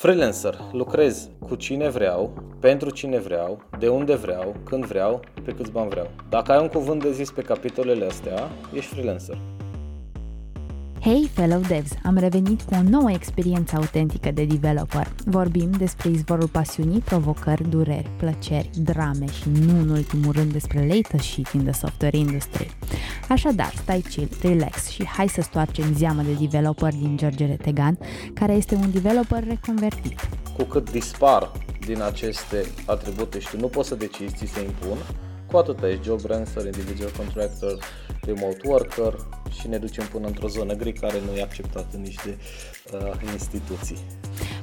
Freelancer. Lucrez cu cine vreau, pentru cine vreau, de unde vreau, când vreau, pe câți bani vreau. Dacă ai un cuvânt de zis pe capitolele astea, ești freelancer. Hey, fellow devs! Am revenit cu o nouă experiență autentică de developer. Vorbim despre izvorul pasiunii, provocări, dureri, plăceri, drame și nu în ultimul rând despre latest shit in the software industry. Așadar, stai chill, relax și hai să stoarcem zeamă de developer din George Retegan, care este un developer reconvertit. Cu cât dispar din aceste atribute și tu nu poți să decizi, ți se impun, cu atât ești job rancer, individual contractor, remote worker și ne ducem până într-o zonă gri care nu e acceptată nici de uh, instituții.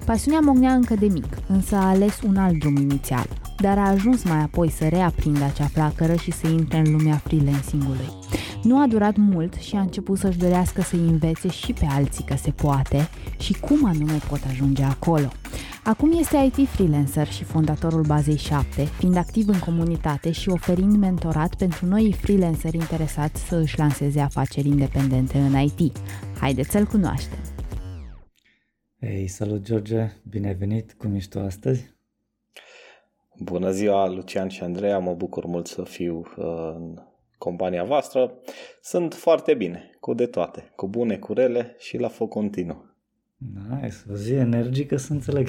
Pasiunea mognea încă de mic, însă a ales un alt drum inițial, dar a ajuns mai apoi să reaprindă acea flacără și să intre în lumea freelancing-ului. Nu a durat mult și a început să-și dorească să învețe și pe alții că se poate și cum anume pot ajunge acolo. Acum este IT freelancer și fondatorul bazei 7, fiind activ în comunitate și oferind mentorat pentru noi freelanceri interesați să își lanseze afaceri independente în IT. Haideți să-l cunoaștem! Hei, salut George, bine ai venit, cum ești tu astăzi? Bună ziua, Lucian și Andreea, mă bucur mult să fiu uh, în compania voastră. Sunt foarte bine, cu de toate, cu bune, cu rele și la foc continuu. Nice, o zi energică să înțeleg.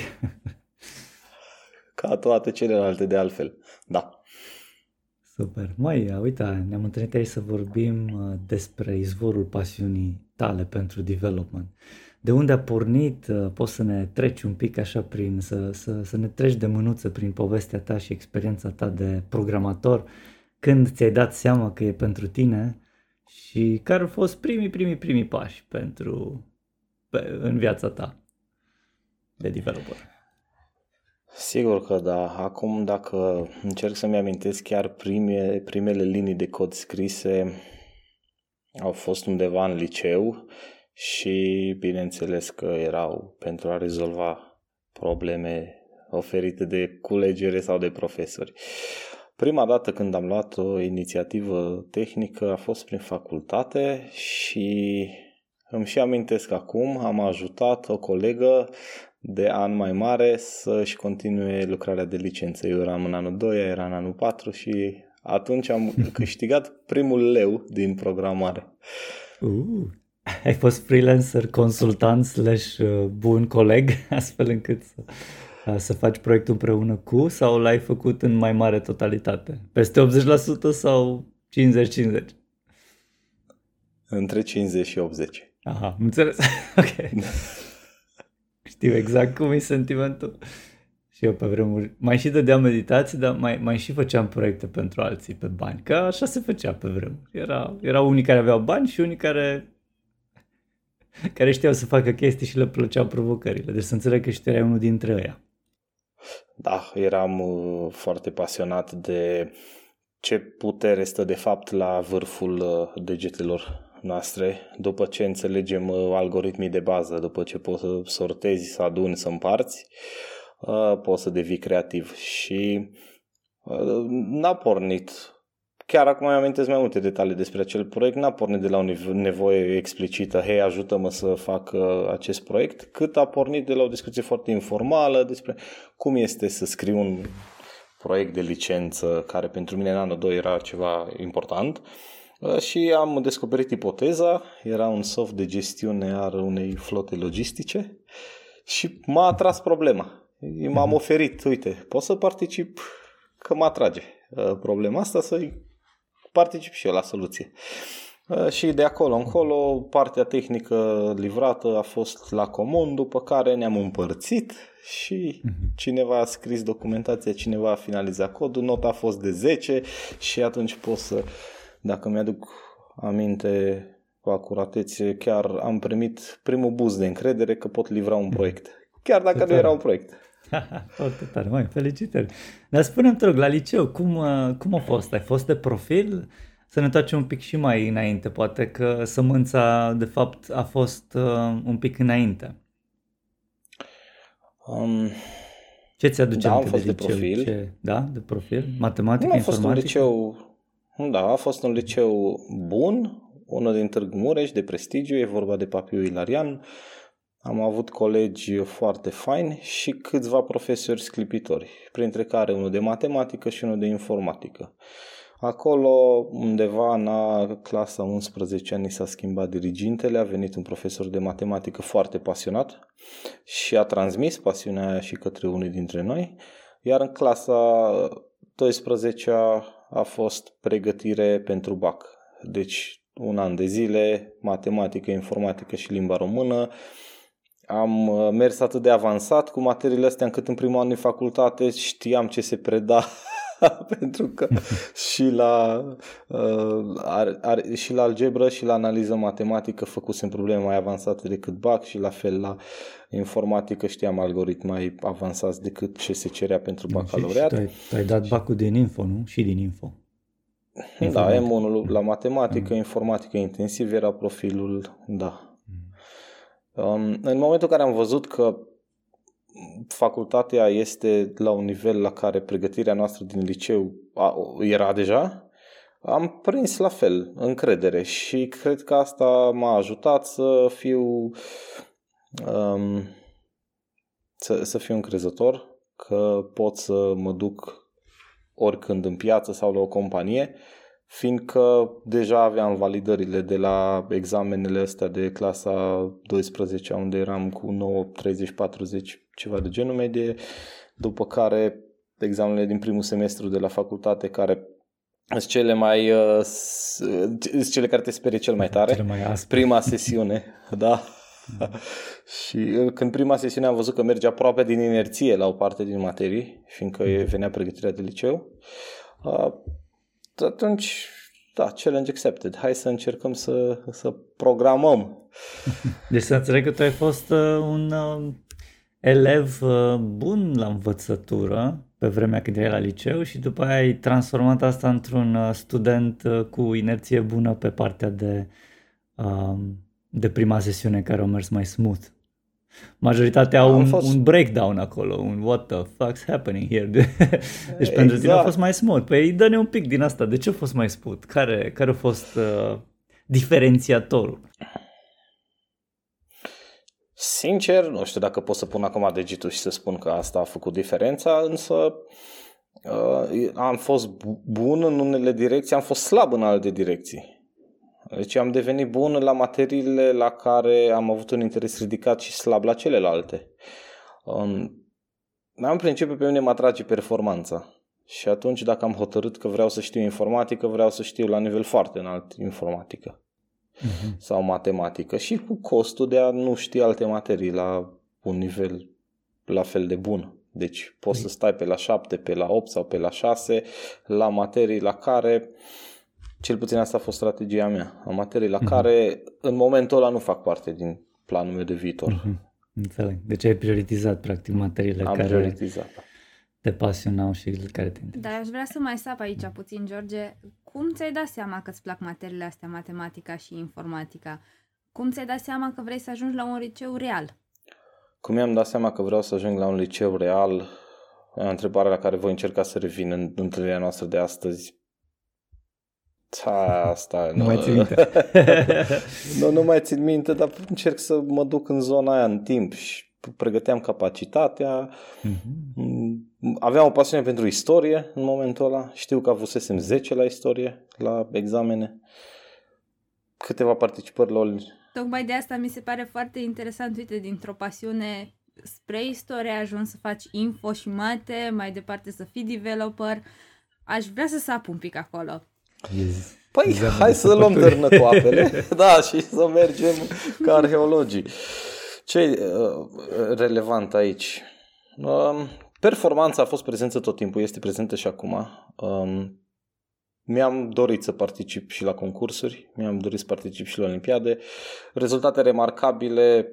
Ca toate celelalte de altfel, da. Super. Măi, uite, ne-am întâlnit aici să vorbim uh, despre izvorul pasiunii tale pentru development. De unde a pornit, uh, poți să ne treci un pic așa prin, să, să, să ne treci de mânuță prin povestea ta și experiența ta de programator, când ți-ai dat seama că e pentru tine și care au fost primii, primii, primii pași pentru, pe, în viața ta de developer? Sigur că da. Acum, dacă încerc să-mi amintesc chiar prime, primele linii de cod scrise, au fost undeva în liceu și bineînțeles că erau pentru a rezolva probleme oferite de culegere sau de profesori. Prima dată când am luat o inițiativă tehnică a fost prin facultate și îmi și amintesc acum, am ajutat o colegă de an mai mare să-și continue lucrarea de licență. Eu eram în anul 2, era în anul 4 și atunci am câștigat primul leu din programare. Uh, ai fost freelancer, consultant slash uh, bun coleg, astfel încât să, uh, să faci proiectul împreună cu sau l-ai făcut în mai mare totalitate? Peste 80% sau 50-50? Între 50 și 80. Aha, am înțeles. ok. Știu exact cum e sentimentul. Și eu pe vremuri mai și dădeam meditații, dar mai, mai și făceam proiecte pentru alții pe bani. Că așa se făcea pe vremuri. Era, erau unii care aveau bani și unii care care știau să facă chestii și le plăceau provocările. Deci să înțeleg că și erai unul dintre ăia. Da, eram uh, foarte pasionat de ce putere stă de fapt la vârful uh, degetelor noastre, după ce înțelegem uh, algoritmii de bază, după ce poți să sortezi, să aduni, să împarți, uh, poți să devii creativ. Și uh, n-a pornit, chiar acum mai amintesc mai multe detalii despre acel proiect, n-a pornit de la o nevoie explicită, hei, ajută-mă să fac acest proiect, cât a pornit de la o discuție foarte informală despre cum este să scriu un proiect de licență, care pentru mine în anul 2 era ceva important, Uh, și am descoperit ipoteza, era un soft de gestiune al unei flote logistice și m-a atras problema. M-am mhm. oferit, uite, pot să particip, că mă atrage uh, problema asta, să particip și eu la soluție. Uh, și de acolo încolo, partea tehnică livrată a fost la comun, după care ne-am împărțit și mhm. cineva a scris documentația, cineva a finalizat codul, nota a fost de 10 și atunci pot să dacă mi-aduc aminte cu acuratețe, chiar am primit primul buz de încredere că pot livra un proiect. Chiar dacă nu era un proiect. Foarte tare, mai felicitări. Dar spune-mi, te rog, la liceu, cum, uh, cum a fost? Ai fost de profil? Să ne întoarcem un pic și mai înainte, poate că sămânța, de fapt, a fost uh, un pic înainte. Um, Ce ți-aduce da, aminte de liceu? De profil. Ce, da, de profil? Matematică, nu informatică? fost un liceu da, a fost un liceu bun, unul din Târgu Mureș, de prestigiu, e vorba de Papiu Ilarian. Am avut colegi foarte faini și câțiva profesori sclipitori, printre care unul de matematică și unul de informatică. Acolo, undeva în clasa 11 ani s-a schimbat dirigintele, a venit un profesor de matematică foarte pasionat și a transmis pasiunea aia și către unul dintre noi, iar în clasa 12 a fost pregătire pentru BAC. Deci un an de zile, matematică, informatică și limba română, am uh, mers atât de avansat cu materiile astea încât în primul an de facultate știam ce se preda pentru că și la, uh, ar, ar, și la algebră și la analiză matematică făcusem probleme mai avansate decât BAC și la fel la informatică știam algoritmi mai avansați decât ce se cerea pentru bacalaureat. Și, și tu, ai, tu ai dat BAC-ul din info, nu? Și din info. Da, M1 la matematică, mm. informatică intensiv era profilul, da, Um, în momentul în care am văzut că facultatea este la un nivel la care pregătirea noastră din liceu era deja, am prins la fel încredere și cred că asta m-a ajutat să fiu um, să, să fiu încrezător că pot să mă duc oricând în piață sau la o companie fiindcă deja aveam validările de la examenele astea de clasa 12 unde eram cu 9, 30, 40, ceva de genul medie, după care examenele din primul semestru de la facultate care sunt cele mai uh, sunt cele care te sperie cel mai tare. Cele mai Prima sesiune, da. și uh, când prima sesiune am văzut că merge aproape din inerție la o parte din materii, fiindcă venea pregătirea de liceu, uh, atunci, da, challenge accepted. Hai să încercăm să, să programăm. Deci să înțeleg că tu ai fost uh, un uh, elev uh, bun la învățătură pe vremea când erai la liceu și după aia ai transformat asta într-un uh, student uh, cu inerție bună pe partea de, uh, de prima sesiune care a mers mai smooth. Majoritatea au un, fost... un breakdown acolo, un what the fuck's happening here. deci exact. pentru tine a exact. fost mai smooth. Păi dă-ne un pic din asta. De ce a fost mai smooth? Care, care a fost uh, diferențiatorul? Sincer, nu știu dacă pot să pun acum degetul și să spun că asta a făcut diferența, însă uh, am fost bun în unele direcții, am fost slab în alte direcții. Deci am devenit bun la materiile la care am avut un interes ridicat și slab la celelalte. Um, în principiu pe mine mă atrage performanța. Și atunci dacă am hotărât că vreau să știu informatică, vreau să știu la nivel foarte înalt informatică uh-huh. sau matematică și cu costul de a nu ști alte materii la un nivel la fel de bun. Deci poți să stai pe la 7, pe la 8 sau pe la 6 la materii la care uh, cel puțin asta a fost strategia mea, a materii la mm-hmm. care în momentul ăla nu fac parte din planul meu de viitor. Mm-hmm. Înțeleg. Deci ai prioritizat practic materiile Am care prioritizat. te pasionau și care te interesează. Dar aș vrea să mai sap aici puțin, George. Cum ți-ai dat seama că îți plac materiile astea, matematica și informatica? Cum ți-ai dat seama că vrei să ajungi la un liceu real? Cum mi-am dat seama că vreau să ajung la un liceu real? Întrebarea la care voi încerca să revin în întâlnirea noastră de astăzi da, asta nu, nu mai țin minte. nu, nu mai țin minte, dar încerc să mă duc în zona aia în timp și pregăteam capacitatea. Mm-hmm. Aveam o pasiune pentru istorie în momentul ăla. Știu că avusesem 10 la istorie, la examene. Câteva participări la Tocmai de asta mi se pare foarte interesant, uite, dintr-o pasiune spre istorie ai ajuns să faci info și mate, mai departe să fii developer. Aș vrea să sap un pic acolo. Păi, hai să luăm târnă cu apele, da, și să mergem ca arheologii. Ce e uh, relevant aici? Um, performanța a fost prezentă tot timpul, este prezentă și acum. Um, mi-am dorit să particip și la concursuri, mi-am dorit să particip și la olimpiade. Rezultate remarcabile,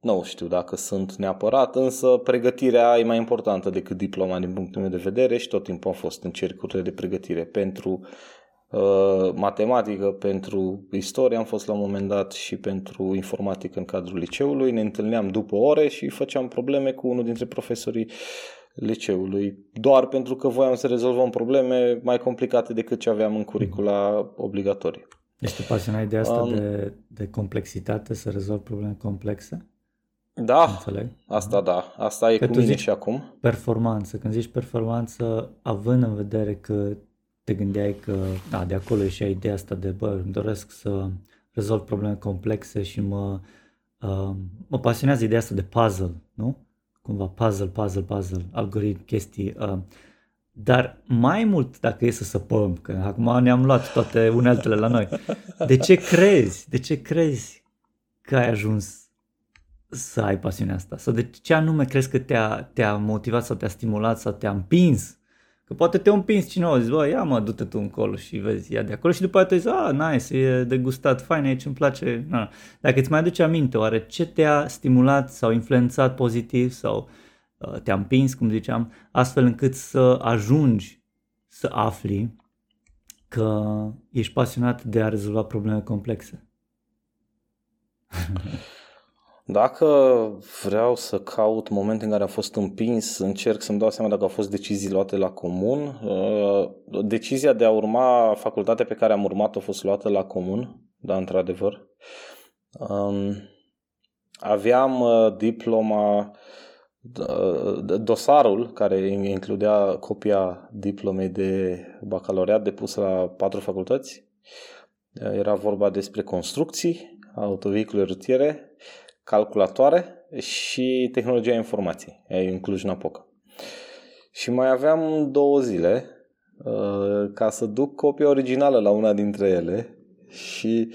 nu știu dacă sunt neapărat, însă pregătirea e mai importantă decât diploma din punctul meu de vedere și tot timpul am fost în cercurile de pregătire pentru Uh, matematică, pentru istorie am fost la un moment dat și pentru informatică în cadrul liceului. Ne întâlneam după ore și făceam probleme cu unul dintre profesorii liceului, doar pentru că voiam să rezolvăm probleme mai complicate decât ce aveam în curicula obligatorie. Ești pasionat de asta, um, de, de complexitate, să rezolvi probleme complexe? Da, Înțeleg? asta da, asta e că cu mine și acum. Performanță, când zici performanță, având în vedere că te gândeai că, da, de acolo și ideea asta de, bă, îmi doresc să rezolv probleme complexe și mă, uh, mă pasionează ideea asta de puzzle, nu? Cumva puzzle, puzzle, puzzle, algoritm, chestii. Uh, dar mai mult dacă e să săpăm, că acum ne-am luat toate uneltele la noi, de ce crezi? De ce crezi că ai ajuns să ai pasiunea asta? Sau de ce anume crezi că te-a, te-a motivat sau te-a stimulat sau te-a împins? Că poate te-a împins cineva, zici, bă, ia mă, du-te tu încolo și vezi, ia de acolo și după aceea tu zici, ah, nice, e de gustat, fain aici, îmi place. Na. Dacă îți mai aduce aminte, oare ce te-a stimulat sau influențat pozitiv sau uh, te-a împins, cum ziceam, astfel încât să ajungi să afli că ești pasionat de a rezolva probleme complexe? Dacă vreau să caut momente în care am fost împins, încerc să-mi dau seama dacă au fost decizii luate la comun. Uh, decizia de a urma facultatea pe care am urmat a fost luată la comun, da, într-adevăr. Um, aveam uh, diploma, uh, dosarul care includea copia diplomei de bacalaureat depusă la patru facultăți. Era vorba despre construcții, autovehicule rutiere, calculatoare și tehnologia informației, în Cluj-Napoca. Și mai aveam două zile uh, ca să duc copia originală la una dintre ele și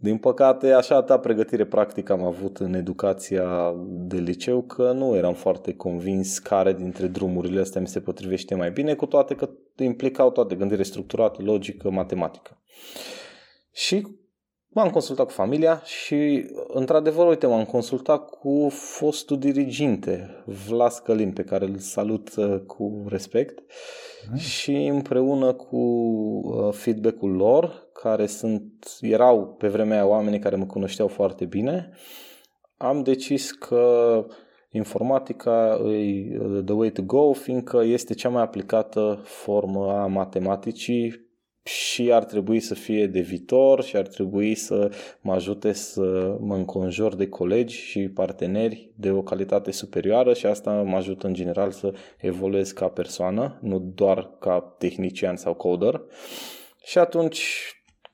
din păcate așa ta pregătire practică am avut în educația de liceu că nu eram foarte convins care dintre drumurile astea mi se potrivește mai bine, cu toate că implicau toate gândire structurată, logică, matematică. Și M-am consultat cu familia și, într-adevăr, uite, m-am consultat cu fostul diriginte, Vlas Călin, pe care îl salut uh, cu respect Hai. și împreună cu uh, feedback-ul lor, care sunt, erau pe vremea aia oamenii care mă cunoșteau foarte bine, am decis că informatica e uh, the way to go, fiindcă este cea mai aplicată formă a matematicii și ar trebui să fie de viitor și ar trebui să mă ajute să mă înconjor de colegi și parteneri de o calitate superioară și asta mă ajută în general să evoluez ca persoană, nu doar ca tehnician sau coder. Și atunci,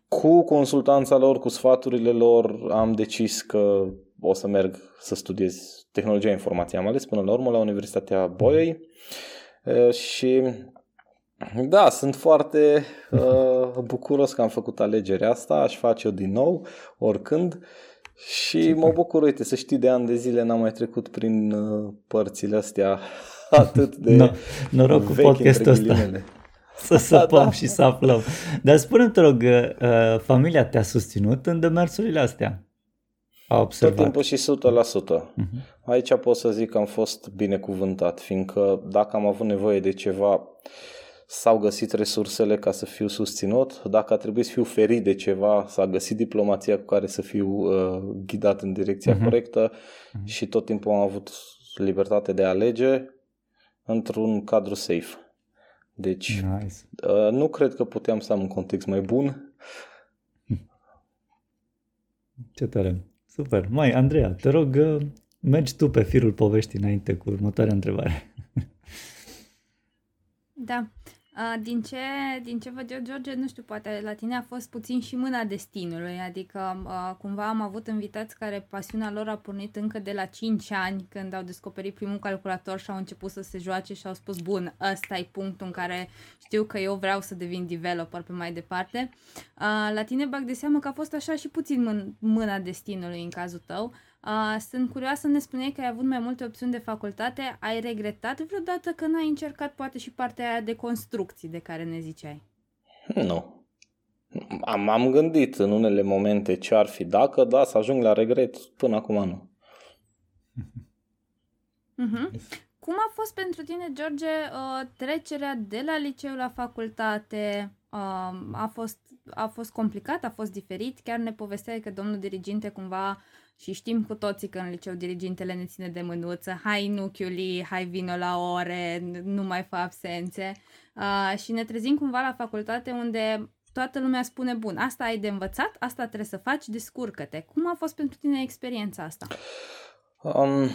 cu consultanța lor, cu sfaturile lor, am decis că o să merg să studiez tehnologia informației. Am ales până la urmă la Universitatea Boiei și da, sunt foarte uh, bucuros că am făcut alegerea asta, aș face-o din nou, oricând. Și mă bucur, uite, să știi, de ani de zile n-am mai trecut prin uh, părțile astea atât de no, Noroc cu podcastul ăsta. Să săpăm da, da. și să aflăm. Dar spune-mi, te rog, uh, familia te-a susținut în demersurile astea? A observat. Tot timpul și 100%. Uh-huh. Mhm. Aici pot să zic că am fost binecuvântat, fiindcă dacă am avut nevoie de ceva, uh, s-au găsit resursele ca să fiu susținut. Dacă a trebuit să fiu ferit de ceva, s-a găsit diplomația cu care să fiu uh, ghidat în direcția uh-huh. corectă uh-huh. și tot timpul am avut libertate de a alege într-un cadru safe. Deci, nice. uh, nu cred că puteam să am un context mai bun. Ce tare. Super. Mai, Andreea, te rog, uh, mergi tu pe firul poveștii înainte cu următoarea întrebare. Da. Din ce, din ce văd eu, George, nu știu, poate la tine a fost puțin și mâna destinului, adică cumva am avut invitați care pasiunea lor a pornit încă de la 5 ani când au descoperit primul calculator și au început să se joace și au spus, bun, ăsta e punctul în care știu că eu vreau să devin developer pe mai departe. La tine bag de seamă că a fost așa și puțin mâna destinului în cazul tău. Uh, sunt curioasă, ne spuneai că ai avut mai multe opțiuni de facultate. Ai regretat vreodată că n-ai încercat poate și partea aia de construcții de care ne ziceai? Nu. Am, am gândit în unele momente ce ar fi dacă, da, să ajung la regret. Până acum nu. Uh-huh. Cum a fost pentru tine, George, uh, trecerea de la liceu la facultate? Uh, a, fost, a fost complicat, a fost diferit? Chiar ne povesteai că domnul diriginte cumva și știm cu toții că în liceu dirigintele ne ține de mânuță, hai nuchiuli, hai vino la ore, nu mai fă absențe. Uh, și ne trezim cumva la facultate unde toată lumea spune, bun, asta ai de învățat, asta trebuie să faci, descurcă-te. Cum a fost pentru tine experiența asta? Um,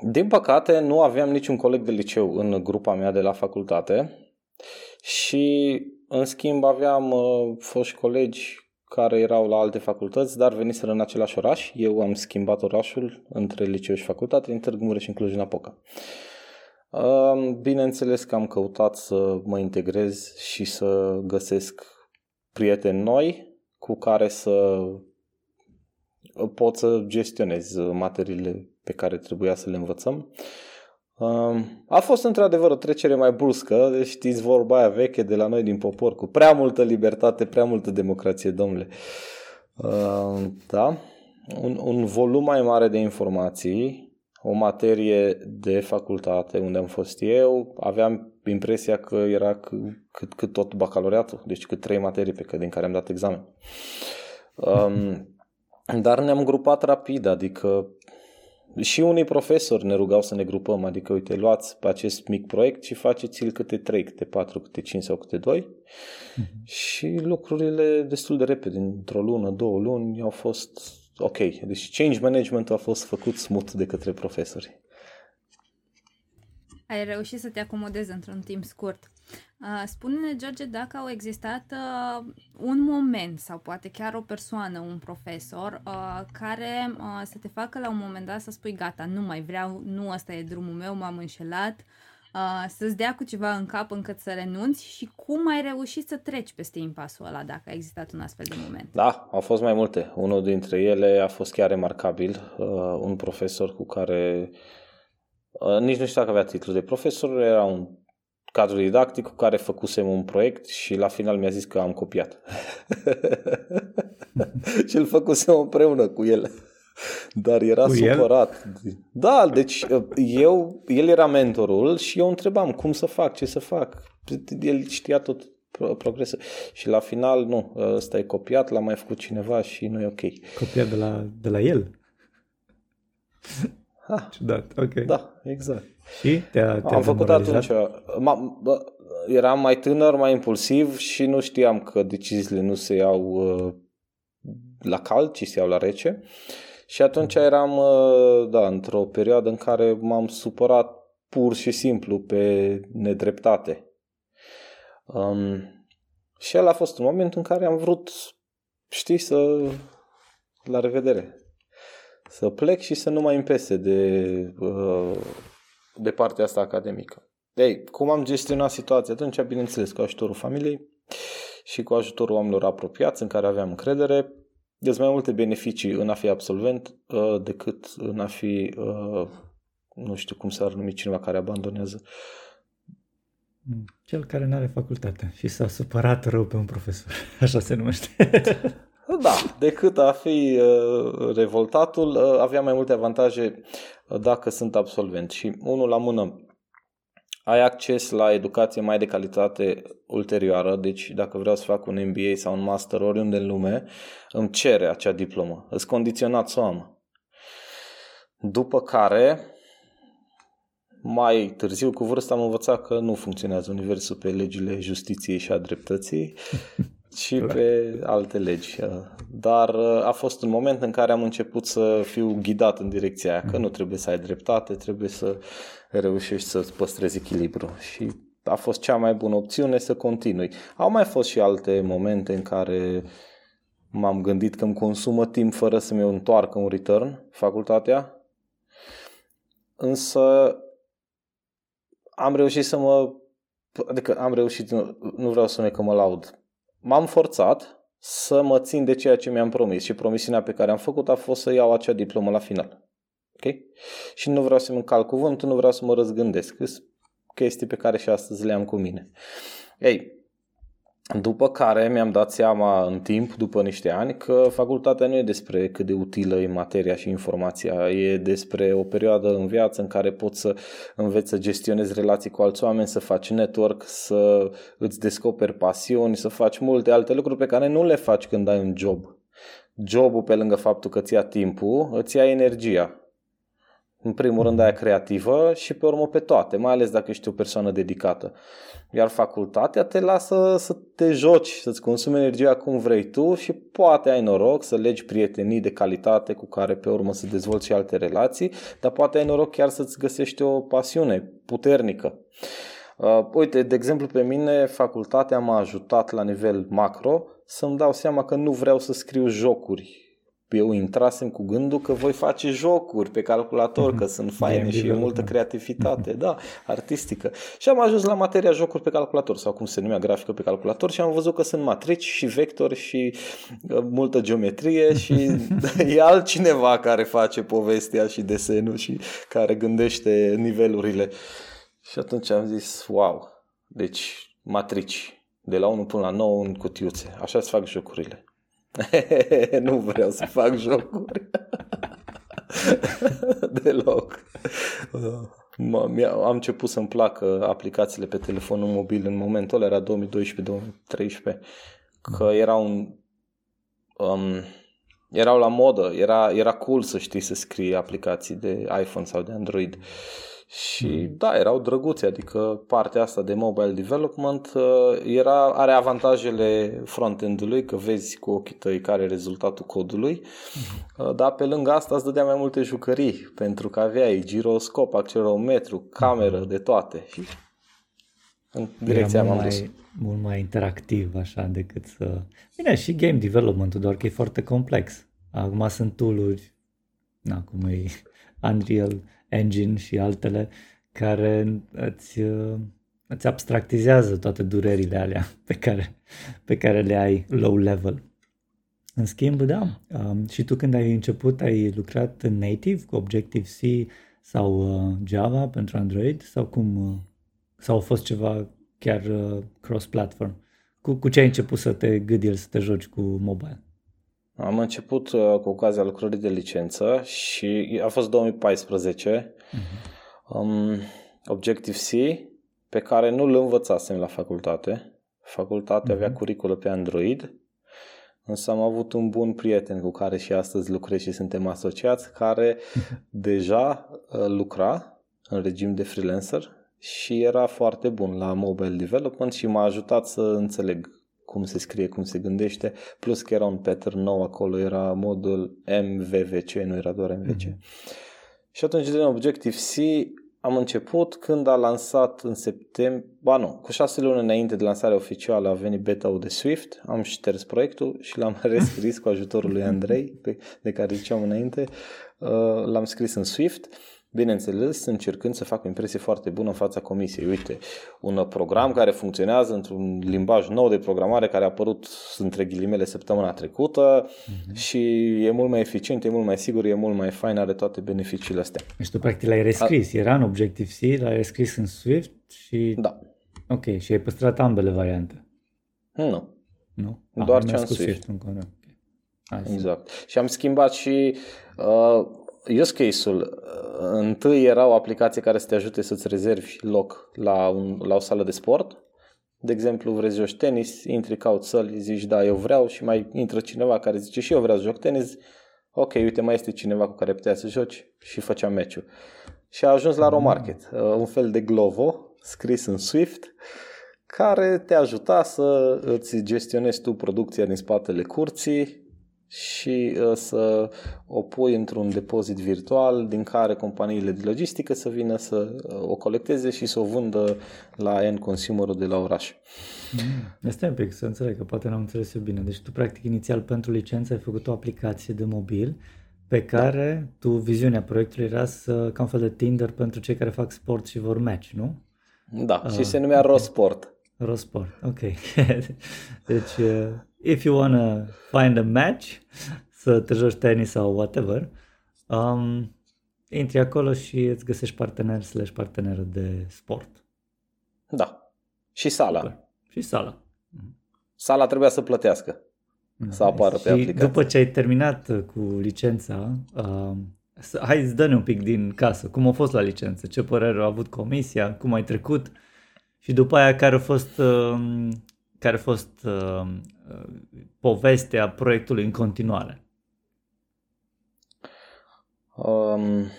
din păcate, nu aveam niciun coleg de liceu în grupa mea de la facultate și, în schimb, aveam uh, foști colegi care erau la alte facultăți, dar veniseră în același oraș. Eu am schimbat orașul între liceu și facultate, în Târgu Mureș și în Cluj-Napoca. Bineînțeles că am căutat să mă integrez și să găsesc prieteni noi cu care să pot să gestionez materiile pe care trebuia să le învățăm. A fost într-adevăr o trecere mai bruscă, deci știți vorba aia veche de la noi din popor, cu prea multă libertate, prea multă democrație, domnule. Da, un, un volum mai mare de informații, o materie de facultate unde am fost eu, aveam impresia că era cât, cât tot bacalaureatul, deci cât trei materii pe care, din care am dat examen. Um, dar ne-am grupat rapid, adică și unii profesori ne rugau să ne grupăm, adică uite, luați pe acest mic proiect și faceți-l câte 3, câte 4, câte 5 sau câte 2 uh-huh. Mhm. și lucrurile destul de repede, într-o lună, două luni, au fost ok. Deci change management a fost făcut smooth de către profesori. Ai reușit să te acomodezi într-un timp scurt. Uh, spune-ne, George, dacă au existat uh, un moment sau poate chiar o persoană, un profesor, uh, care uh, să te facă la un moment dat să spui gata, nu mai vreau, nu ăsta e drumul meu, m-am înșelat, uh, să-ți dea cu ceva în cap încât să renunți și cum ai reușit să treci peste impasul ăla, dacă a existat un astfel de moment? Da, au fost mai multe. Unul dintre ele a fost chiar remarcabil. Uh, un profesor cu care uh, nici nu știu dacă avea titlu de profesor, era un cadru didactic cu care făcusem un proiect și la final mi-a zis că am copiat. și îl făcusem împreună cu el. Dar era cu supărat. El? Da, deci eu, el era mentorul și eu întrebam cum să fac, ce să fac. El știa tot progresul. Și la final, nu, ăsta e copiat, l-a mai făcut cineva și nu e ok. Copiat de la, de la el? Ha. Ciudat, ok. Da, exact. Și te-a, te-a Am făcut atunci. Ma, bă, eram mai tânăr, mai impulsiv și nu știam că deciziile nu se iau uh, la cald, ci se iau la rece. Și atunci eram, uh, da, într-o perioadă în care m-am supărat pur și simplu pe nedreptate. Um, și el a fost un moment în care am vrut, știi, să... La revedere să plec și să nu mai împese de, uh, de partea asta academică. Ei, cum am gestionat situația atunci? Bineînțeles, cu ajutorul familiei și cu ajutorul oamenilor apropiați în care aveam încredere. Deci mai multe beneficii în a fi absolvent uh, decât în a fi, uh, nu știu cum s-ar numi cineva care abandonează. Cel care nu are facultate și s-a supărat rău pe un profesor. Așa se numește. Da, decât a fi uh, revoltatul, uh, avea mai multe avantaje uh, dacă sunt absolvent. Și unul la mână, ai acces la educație mai de calitate ulterioară, deci dacă vreau să fac un MBA sau un master oriunde în lume, îmi cere acea diplomă. Îți condiționat să o am. După care, mai târziu, cu vârsta, am învățat că nu funcționează universul pe legile justiției și a dreptății și pe alte legi. Dar uh, a fost un moment în care am început să fiu ghidat în direcția aia, că nu trebuie să ai dreptate, trebuie să reușești să păstrezi echilibru. Și a fost cea mai bună opțiune să continui. Au mai fost și alte momente în care m-am gândit că îmi consumă timp fără să-mi întoarcă un return facultatea, însă am reușit să mă adică am reușit, nu, nu vreau să ne că mă laud, m-am forțat să mă țin de ceea ce mi-am promis și promisiunea pe care am făcut a fost să iau acea diplomă la final. Ok? Și nu vreau să-mi încalc cuvântul, nu vreau să mă răzgândesc. Sunt chestii pe care și astăzi le am cu mine. Ei, după care mi-am dat seama în timp, după niște ani, că facultatea nu e despre cât de utilă e materia și informația, e despre o perioadă în viață în care poți să înveți să gestionezi relații cu alți oameni, să faci network, să îți descoperi pasiuni, să faci multe alte lucruri pe care nu le faci când ai un job. Jobul, pe lângă faptul că ți ia timpul, îți ia energia. În primul rând aia creativă și pe urmă pe toate, mai ales dacă ești o persoană dedicată. Iar facultatea te lasă să te joci, să-ți consumi energia cum vrei tu și poate ai noroc să legi prietenii de calitate cu care pe urmă să dezvolți și alte relații, dar poate ai noroc chiar să-ți găsești o pasiune puternică. Uh, uite, de exemplu, pe mine facultatea m-a ajutat la nivel macro să-mi dau seama că nu vreau să scriu jocuri eu intrasem cu gândul că voi face jocuri pe calculator, că sunt faine și e multă creativitate, da, artistică. Și am ajuns la materia jocuri pe calculator, sau cum se numea, grafică pe calculator și am văzut că sunt matrici și vectori și uh, multă geometrie și e altcineva care face povestea și desenul și care gândește nivelurile. Și atunci am zis, wow, deci matrici, de la 1 până la 9 în cutiuțe, așa se fac jocurile. nu vreau să fac jocuri. Deloc. Am început să-mi placă aplicațiile pe telefonul mobil în momentul ăla, era 2012-2013, că erau un, um, erau la modă, era, era cool să știi să scrii aplicații de iPhone sau de Android. Uh, și mm. da, erau drăguțe, adică partea asta de mobile development uh, era, are avantajele front-end-ului, că vezi cu ochii tăi care e rezultatul codului, mm. dar pe lângă asta îți dădea mai multe jucării, pentru că aveai giroscop, accelerometru, cameră, de toate. Și în direcția am dus. Mai, mult mai interactiv așa decât să... Bine, și game development doar că e foarte complex. Acum sunt tool-uri, na, cum e Unreal Engine și altele care îți, îți abstractizează toate durerile alea pe care, pe care le ai low level. În schimb, da, um, și tu când ai început ai lucrat în native cu Objective-C sau uh, Java pentru Android sau cum, uh, sau a fost ceva chiar uh, cross-platform? Cu, cu ce ai început să te gândi să te joci cu mobile? Am început uh, cu ocazia lucrării de licență și a fost 2014. Uh-huh. Um, Objective-C, pe care nu îl învățasem la facultate. Facultatea uh-huh. avea mhm. curiculă pe Android, însă am avut un bun prieten cu care și astăzi lucrez și suntem asociați, care deja uh, lucra în regim de freelancer și era foarte bun la mobile development și m-a ajutat să înțeleg cum se scrie, cum se gândește, plus că era un pattern nou acolo, era modul MVVC, nu era doar MVC. Mm-hmm. Și atunci din Objective-C am început. Când a lansat în septembrie, ba nu, cu șase luni înainte de lansarea oficială a venit beta-ul de Swift, am șters proiectul și l-am rescris cu ajutorul lui Andrei, pe, de care ziceam înainte, uh, l-am scris în Swift bineînțeles încercând să fac o impresie foarte bună în fața comisiei. Uite, un program care funcționează într-un limbaj nou de programare care a apărut între ghilimele săptămâna trecută uh-huh. și e mult mai eficient, e mult mai sigur, e mult mai fain, are toate beneficiile astea. Deci tu practic l-ai rescris, a... era în Objective-C, l-ai rescris în Swift și... Da. Ok, și ai păstrat ambele variante. Nu. Nu? Doar ce am Swift. Swift încă, okay. Exact. Și am schimbat și uh, use case-ul întâi era o aplicație care să te ajute să-ți rezervi loc la, un, la o sală de sport. De exemplu, vrei să joci tenis, intri, cauți săli, zici da, eu vreau și mai intră cineva care zice și eu vreau să joc tenis. Ok, uite, mai este cineva cu care putea să joci și făceam meciul. Și a ajuns la Romarket, uh, un fel de Glovo scris în Swift care te ajuta să îți gestionezi tu producția din spatele curții și uh, să o pui într-un depozit virtual din care companiile de logistică să vină să uh, o colecteze și să o vândă la end consumerul de la oraș. Mm. Este un pic să înțeleg, că poate n-am înțeles eu bine. Deci tu practic inițial pentru licență ai făcut o aplicație de mobil pe care da. tu, viziunea proiectului era să, ca un fel de Tinder pentru cei care fac sport și vor match, nu? Da, uh, și se numea okay. Rosport. Rosport, ok. deci uh, if you wanna find a match, să te joci tenis sau whatever, um, intri acolo și îți găsești partener slash parteneră de sport. Da. Și sala. Super. Și sala. Sala trebuia să plătească. Da. Să apară și pe aplicație. după ce ai terminat cu licența, um, hai să dă un pic din casă. Cum a fost la licență? Ce părere a avut comisia? Cum ai trecut? Și după aia care a fost uh, care a fost uh, povestea proiectului în continuare? Um,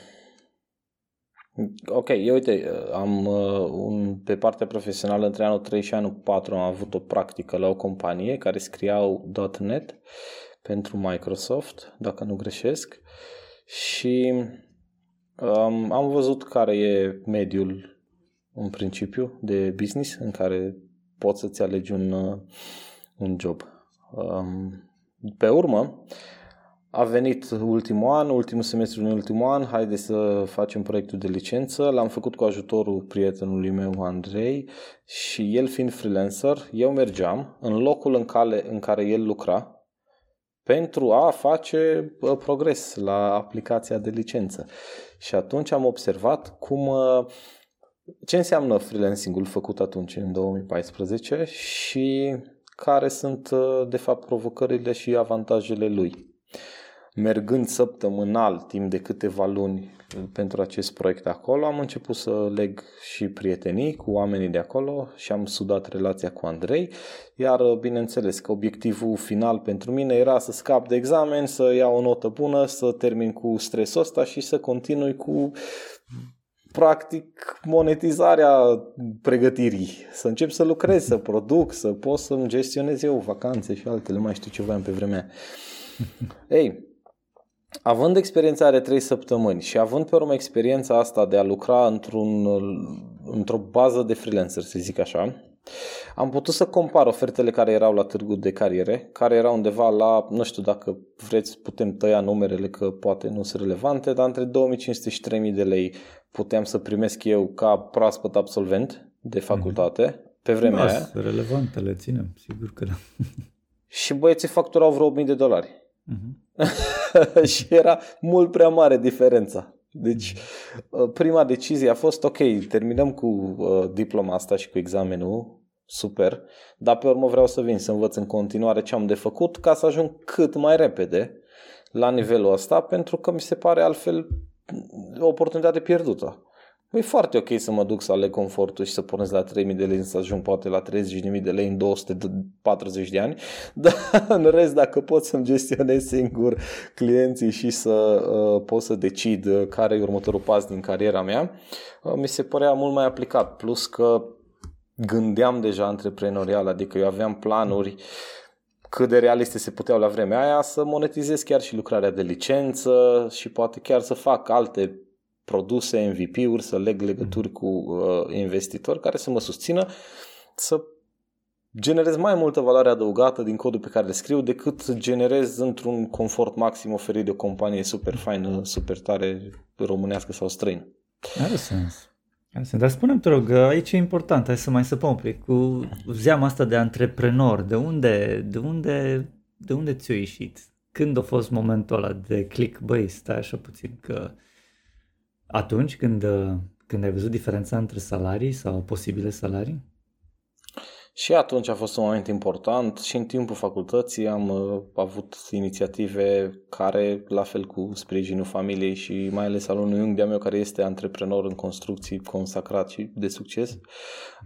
Ok, eu uite, am uh, un, pe partea profesională între anul 3 și anul 4 am avut o practică la o companie care scriau .NET pentru Microsoft, dacă nu greșesc, și um, am văzut care e mediul în principiu de business în care poți să-ți alegi un, uh, un job. Um, pe urmă, a venit ultimul an, ultimul semestru din ultimul an, haide să facem proiectul de licență. L-am făcut cu ajutorul prietenului meu, Andrei, și el fiind freelancer, eu mergeam în locul în care, în care el lucra pentru a face progres la aplicația de licență. Și atunci am observat cum ce înseamnă freelancing-ul făcut atunci în 2014 și care sunt de fapt provocările și avantajele lui. Mergând săptămânal timp de câteva luni pentru acest proiect acolo, am început să leg și prietenii cu oamenii de acolo și am sudat relația cu Andrei, iar bineînțeles că obiectivul final pentru mine era să scap de examen, să iau o notă bună, să termin cu stresul ăsta și să continui cu practic monetizarea pregătirii, să încep să lucrez, să produc, să pot să-mi gestionez eu vacanțe și altele, mai știu ce voiam pe vremea. Ei, având experiența de 3 săptămâni și având pe urmă experiența asta de a lucra într-un, într-o bază de freelancer, să zic așa, am putut să compar ofertele care erau la târgu de cariere, care erau undeva la, nu știu dacă vreți, putem tăia numerele că poate nu sunt relevante, dar între 2500 și 3000 de lei puteam să primesc eu ca proaspăt absolvent de facultate mm-hmm. pe vremea da, aia. relevante, le ținem, sigur că da. și băieții facturau vreo 1000 de dolari. Mm-hmm. și era mult prea mare diferența. Deci, uh, prima decizie a fost, ok, terminăm cu uh, diploma asta și cu examenul, super, dar pe urmă vreau să vin să învăț în continuare ce am de făcut ca să ajung cât mai repede la nivelul ăsta, pentru că mi se pare altfel o oportunitate pierdută. E foarte ok să mă duc să aleg confortul și să pornesc la 3000 de lei să ajung poate la 30.000 de lei în 240 de ani, dar în rest dacă pot să-mi gestionez singur clienții și să uh, pot să decid uh, care e următorul pas din cariera mea, uh, mi se părea mult mai aplicat. Plus că gândeam deja antreprenorial, adică eu aveam planuri cât de realiste se puteau la vremea aia să monetizez chiar și lucrarea de licență și poate chiar să fac alte produse, MVP-uri, să leg legături cu uh, investitori care să mă susțină să generez mai multă valoare adăugată din codul pe care le scriu decât generez într-un confort maxim oferit de o companie super faină, super tare, românească sau străină. Are sens. Are sens. Dar spune-mi, te rog, aici e important, hai să mai săpăm un pic, cu zeama asta de antreprenor, de unde, de unde, de unde ți-a ieșit? Când a fost momentul ăla de click, băi, stai așa puțin, că atunci când, când ai văzut diferența între salarii sau posibile salarii? Și atunci a fost un moment important și în timpul facultății am uh, avut inițiative care, la fel cu sprijinul familiei și mai ales al unui unghi de-a meu care este antreprenor în construcții consacrat și de succes,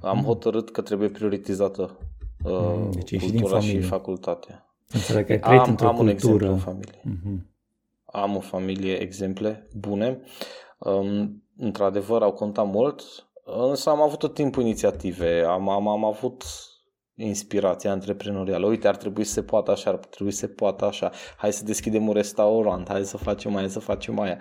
am mm. hotărât că trebuie prioritizată uh, mm, deci cultura și, și facultatea. Înțeleg că ai trăit am, într-o am cultură. un exemplu în familie. Mm-hmm. Am o familie exemple bune Um, într-adevăr, au contat mult, însă am avut tot timpul inițiative, am, am, am avut inspirația antreprenorială. Uite, ar trebui să se poată așa, ar trebui să se poată așa. Hai să deschidem un restaurant, hai să facem aia, să facem aia.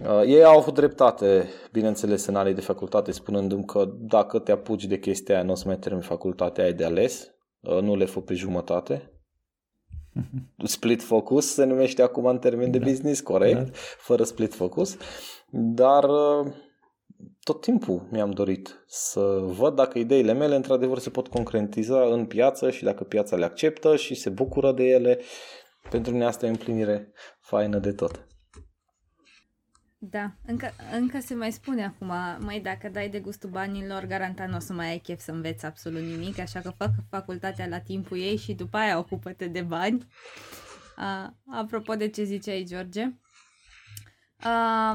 Uh, ei au avut dreptate, bineînțeles, în anii de facultate, spunându-mi că dacă te apuci de chestia aia, nu o să mai termini facultatea, ai de ales, uh, nu le fă pe jumătate. Split focus se numește acum în termen de da. business, corect, da. fără split focus. Uh, dar uh, tot timpul mi-am dorit să văd dacă ideile mele într-adevăr se pot concretiza în piață și dacă piața le acceptă și se bucură de ele. Pentru mine asta e împlinire faină de tot. Da, încă, încă se mai spune acum, mai dacă dai de gustul banilor, garantat nu o să mai ai chef să înveți absolut nimic, așa că fac facultatea la timpul ei și după aia ocupă-te de bani. A, apropo de ce ziceai, George, a,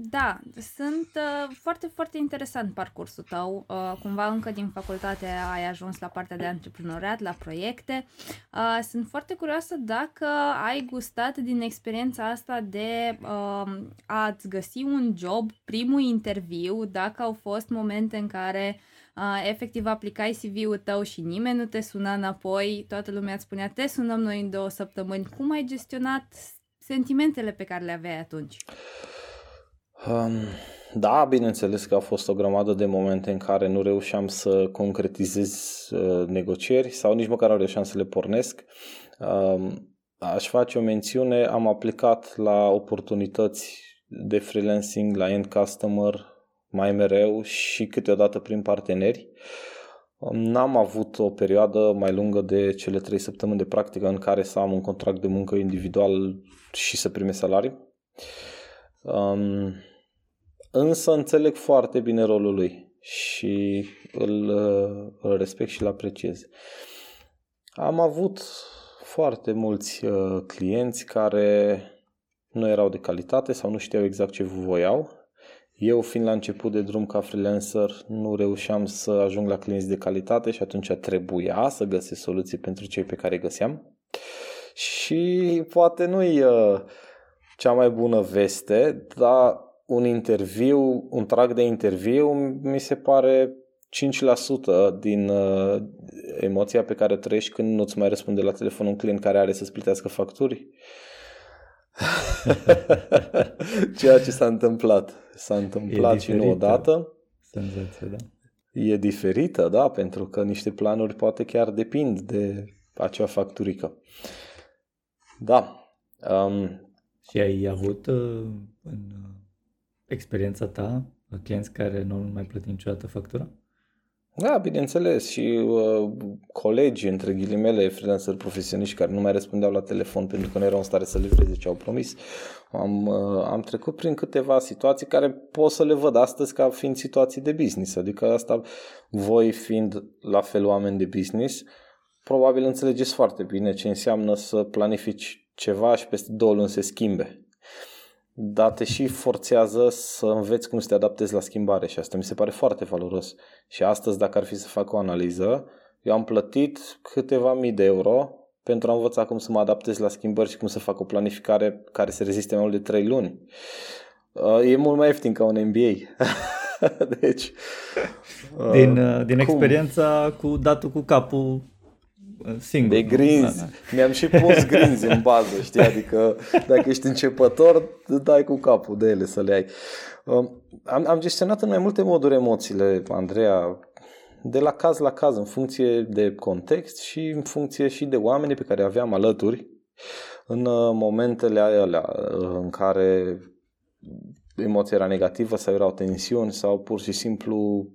Da, sunt uh, foarte, foarte interesant parcursul tău. Uh, cumva încă din facultate ai ajuns la partea de antreprenoriat, la proiecte. Uh, sunt foarte curioasă dacă ai gustat din experiența asta de uh, a-ți găsi un job, primul interviu, dacă au fost momente în care uh, efectiv aplicai CV-ul tău și nimeni nu te suna înapoi, toată lumea îți spunea te sunăm noi în două săptămâni. Cum ai gestionat sentimentele pe care le aveai atunci? Um, da, bineînțeles că a fost o grămadă de momente în care nu reușeam să concretizez uh, negocieri sau nici măcar nu reușeam să le pornesc. Um, aș face o mențiune, am aplicat la oportunități de freelancing la end customer mai mereu și câteodată prin parteneri. Um, n-am avut o perioadă mai lungă de cele trei săptămâni de practică în care să am un contract de muncă individual și să primesc salarii. Um, însă înțeleg foarte bine rolul lui și îl, îl respect și îl apreciez. Am avut foarte mulți uh, clienți care nu erau de calitate sau nu știau exact ce voiau. Eu, fiind la început de drum ca freelancer, nu reușeam să ajung la clienți de calitate și atunci trebuia să găsesc soluții pentru cei pe care îi găseam. Și poate nu-i uh, cea mai bună veste, dar un interviu, un trag de interviu mi se pare 5% din uh, emoția pe care o trăiești când nu-ți mai răspunde la telefon un client care are să-ți plătească facturi. Ceea ce s-a întâmplat. S-a întâmplat și nu odată. Senzație, da. E diferită, da, pentru că niște planuri poate chiar depind de acea facturică. Da. Um, și ai avut uh, în experiența ta clienți care nu mai plătit niciodată factura? Da, bineînțeles și uh, colegi, între ghilimele, freelancer profesioniști care nu mai răspundeau la telefon pentru că nu erau în stare să livreze ce au promis. Am, uh, am trecut prin câteva situații care pot să le văd astăzi ca fiind situații de business, adică asta voi fiind la fel oameni de business, probabil înțelegeți foarte bine ce înseamnă să planifici ceva și peste două luni se schimbe dar te și forțează să înveți cum să te adaptezi la schimbare și asta mi se pare foarte valoros. Și astăzi, dacă ar fi să fac o analiză, eu am plătit câteva mii de euro pentru a învăța cum să mă adaptez la schimbări și cum să fac o planificare care să reziste mai mult de 3 luni. Uh, e mult mai ieftin ca un MBA. deci, din, uh, din experiența cu datul cu capul singur. De grinzi. Da, da. Mi-am și pus grinzi în bază, știi? Adică dacă ești începător, dai cu capul de ele să le ai. Um, am, am gestionat în mai multe moduri emoțiile, Andreea, de la caz la caz, în funcție de context și în funcție și de oameni pe care aveam alături în uh, momentele alea uh, în care emoția era negativă sau erau tensiuni sau pur și simplu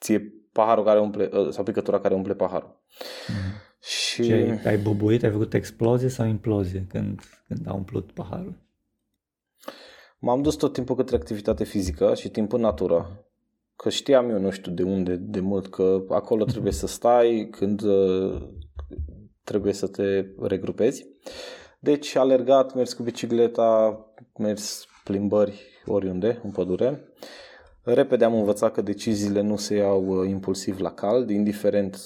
ție paharul care umple, ă, sau picătura care umple paharul. Mm-hmm. Și... și ai, ai bubuit, ai făcut explozie sau implozie când, când a umplut paharul? M-am dus tot timpul către activitate fizică și timp în natură. Că știam eu, nu știu de unde, de mult, că acolo trebuie să stai când uh, trebuie să te regrupezi. Deci alergat, mers cu bicicleta, mers plimbări oriunde, în pădure. Repede am învățat că deciziile nu se iau uh, impulsiv la cald, indiferent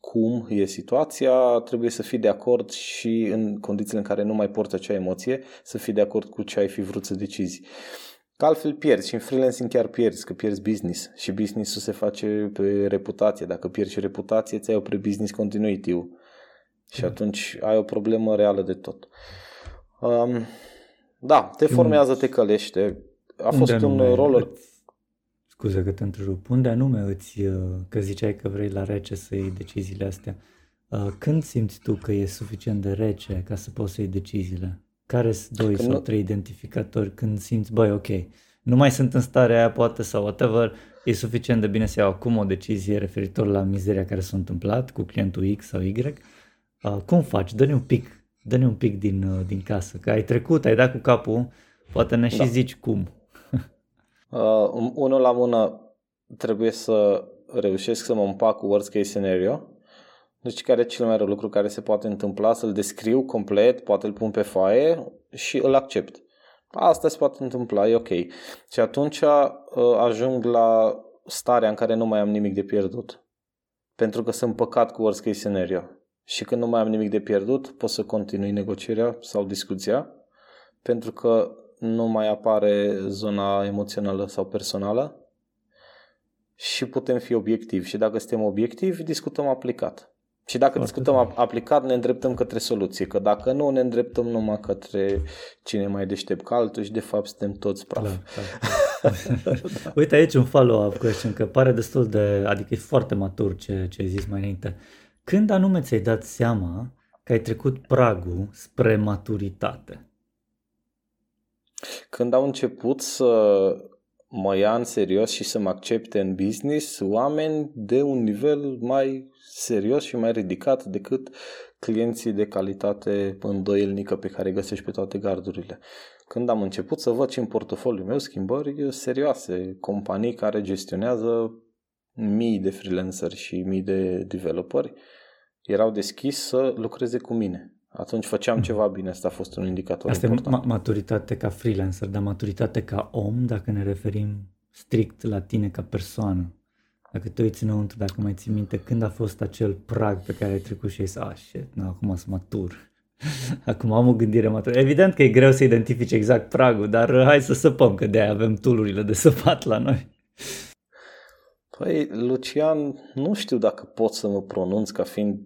cum e situația, trebuie să fii de acord și în condițiile în care nu mai porți acea emoție, să fii de acord cu ce ai fi vrut să decizi. Că altfel pierzi și în freelancing chiar pierzi, că pierzi business și business-ul se face pe reputație. Dacă pierzi reputație, ți-ai o pre-business continuity și atunci ai o problemă reală de tot. Um, da, te formează, te călește. A fost un roller... Scuze că te întrerup. Unde anume îți, uh, că ziceai că vrei la rece să iei deciziile astea, uh, când simți tu că e suficient de rece ca să poți să iei deciziile? Care sunt doi când sau nu... trei identificatori când simți, băi, ok, nu mai sunt în starea aia poate sau whatever, e suficient de bine să iau acum o decizie referitor la mizeria care s-a întâmplat cu clientul X sau Y. Uh, cum faci? Dă-ne un pic, dă-ne un pic din, din casă, că ai trecut, ai dat cu capul, poate ne da. și zici cum. Uh, unul la mână trebuie să reușesc să mă împac cu worst case scenario. Deci care e cel mai rău lucru care se poate întâmpla, să-l descriu complet, poate îl pun pe foaie și îl accept. Asta se poate întâmpla, e ok. Și atunci uh, ajung la starea în care nu mai am nimic de pierdut. Pentru că sunt păcat cu worst case scenario. Și când nu mai am nimic de pierdut, pot să continui negocierea sau discuția, pentru că nu mai apare zona emoțională sau personală și putem fi obiectivi. Și dacă suntem obiectivi, discutăm aplicat. Și dacă Foarte discutăm tare. aplicat, ne îndreptăm către soluție. Că dacă nu, ne îndreptăm numai către cine mai deștept ca altul și de fapt suntem toți praf. Da, da. Uite aici un follow-up question, că pare destul de, adică e foarte matur ce, ce ai zis mai înainte. Când anume ți-ai dat seama că ai trecut pragul spre maturitate? Când au început să mă ia în serios și să mă accepte în business oameni de un nivel mai serios și mai ridicat decât clienții de calitate îndoielnică pe care îi găsești pe toate gardurile. Când am început să văd și în portofoliul meu schimbări serioase, companii care gestionează mii de freelanceri și mii de developeri, erau deschis să lucreze cu mine. Atunci făceam mhm. ceva bine, asta a fost un indicator Asta important. e maturitate ca freelancer, dar maturitate ca om, dacă ne referim strict la tine ca persoană. Dacă te uiți înăuntru, dacă mai ții minte, când a fost acel prag pe care ai trecut și ai zis, ah, shit, na, acum sunt matur. acum am o gândire matură. Evident că e greu să identifici exact pragul, dar hai să săpăm, că de-aia avem tulurile de săpat la noi. Păi, Lucian, nu știu dacă pot să mă pronunț ca fiind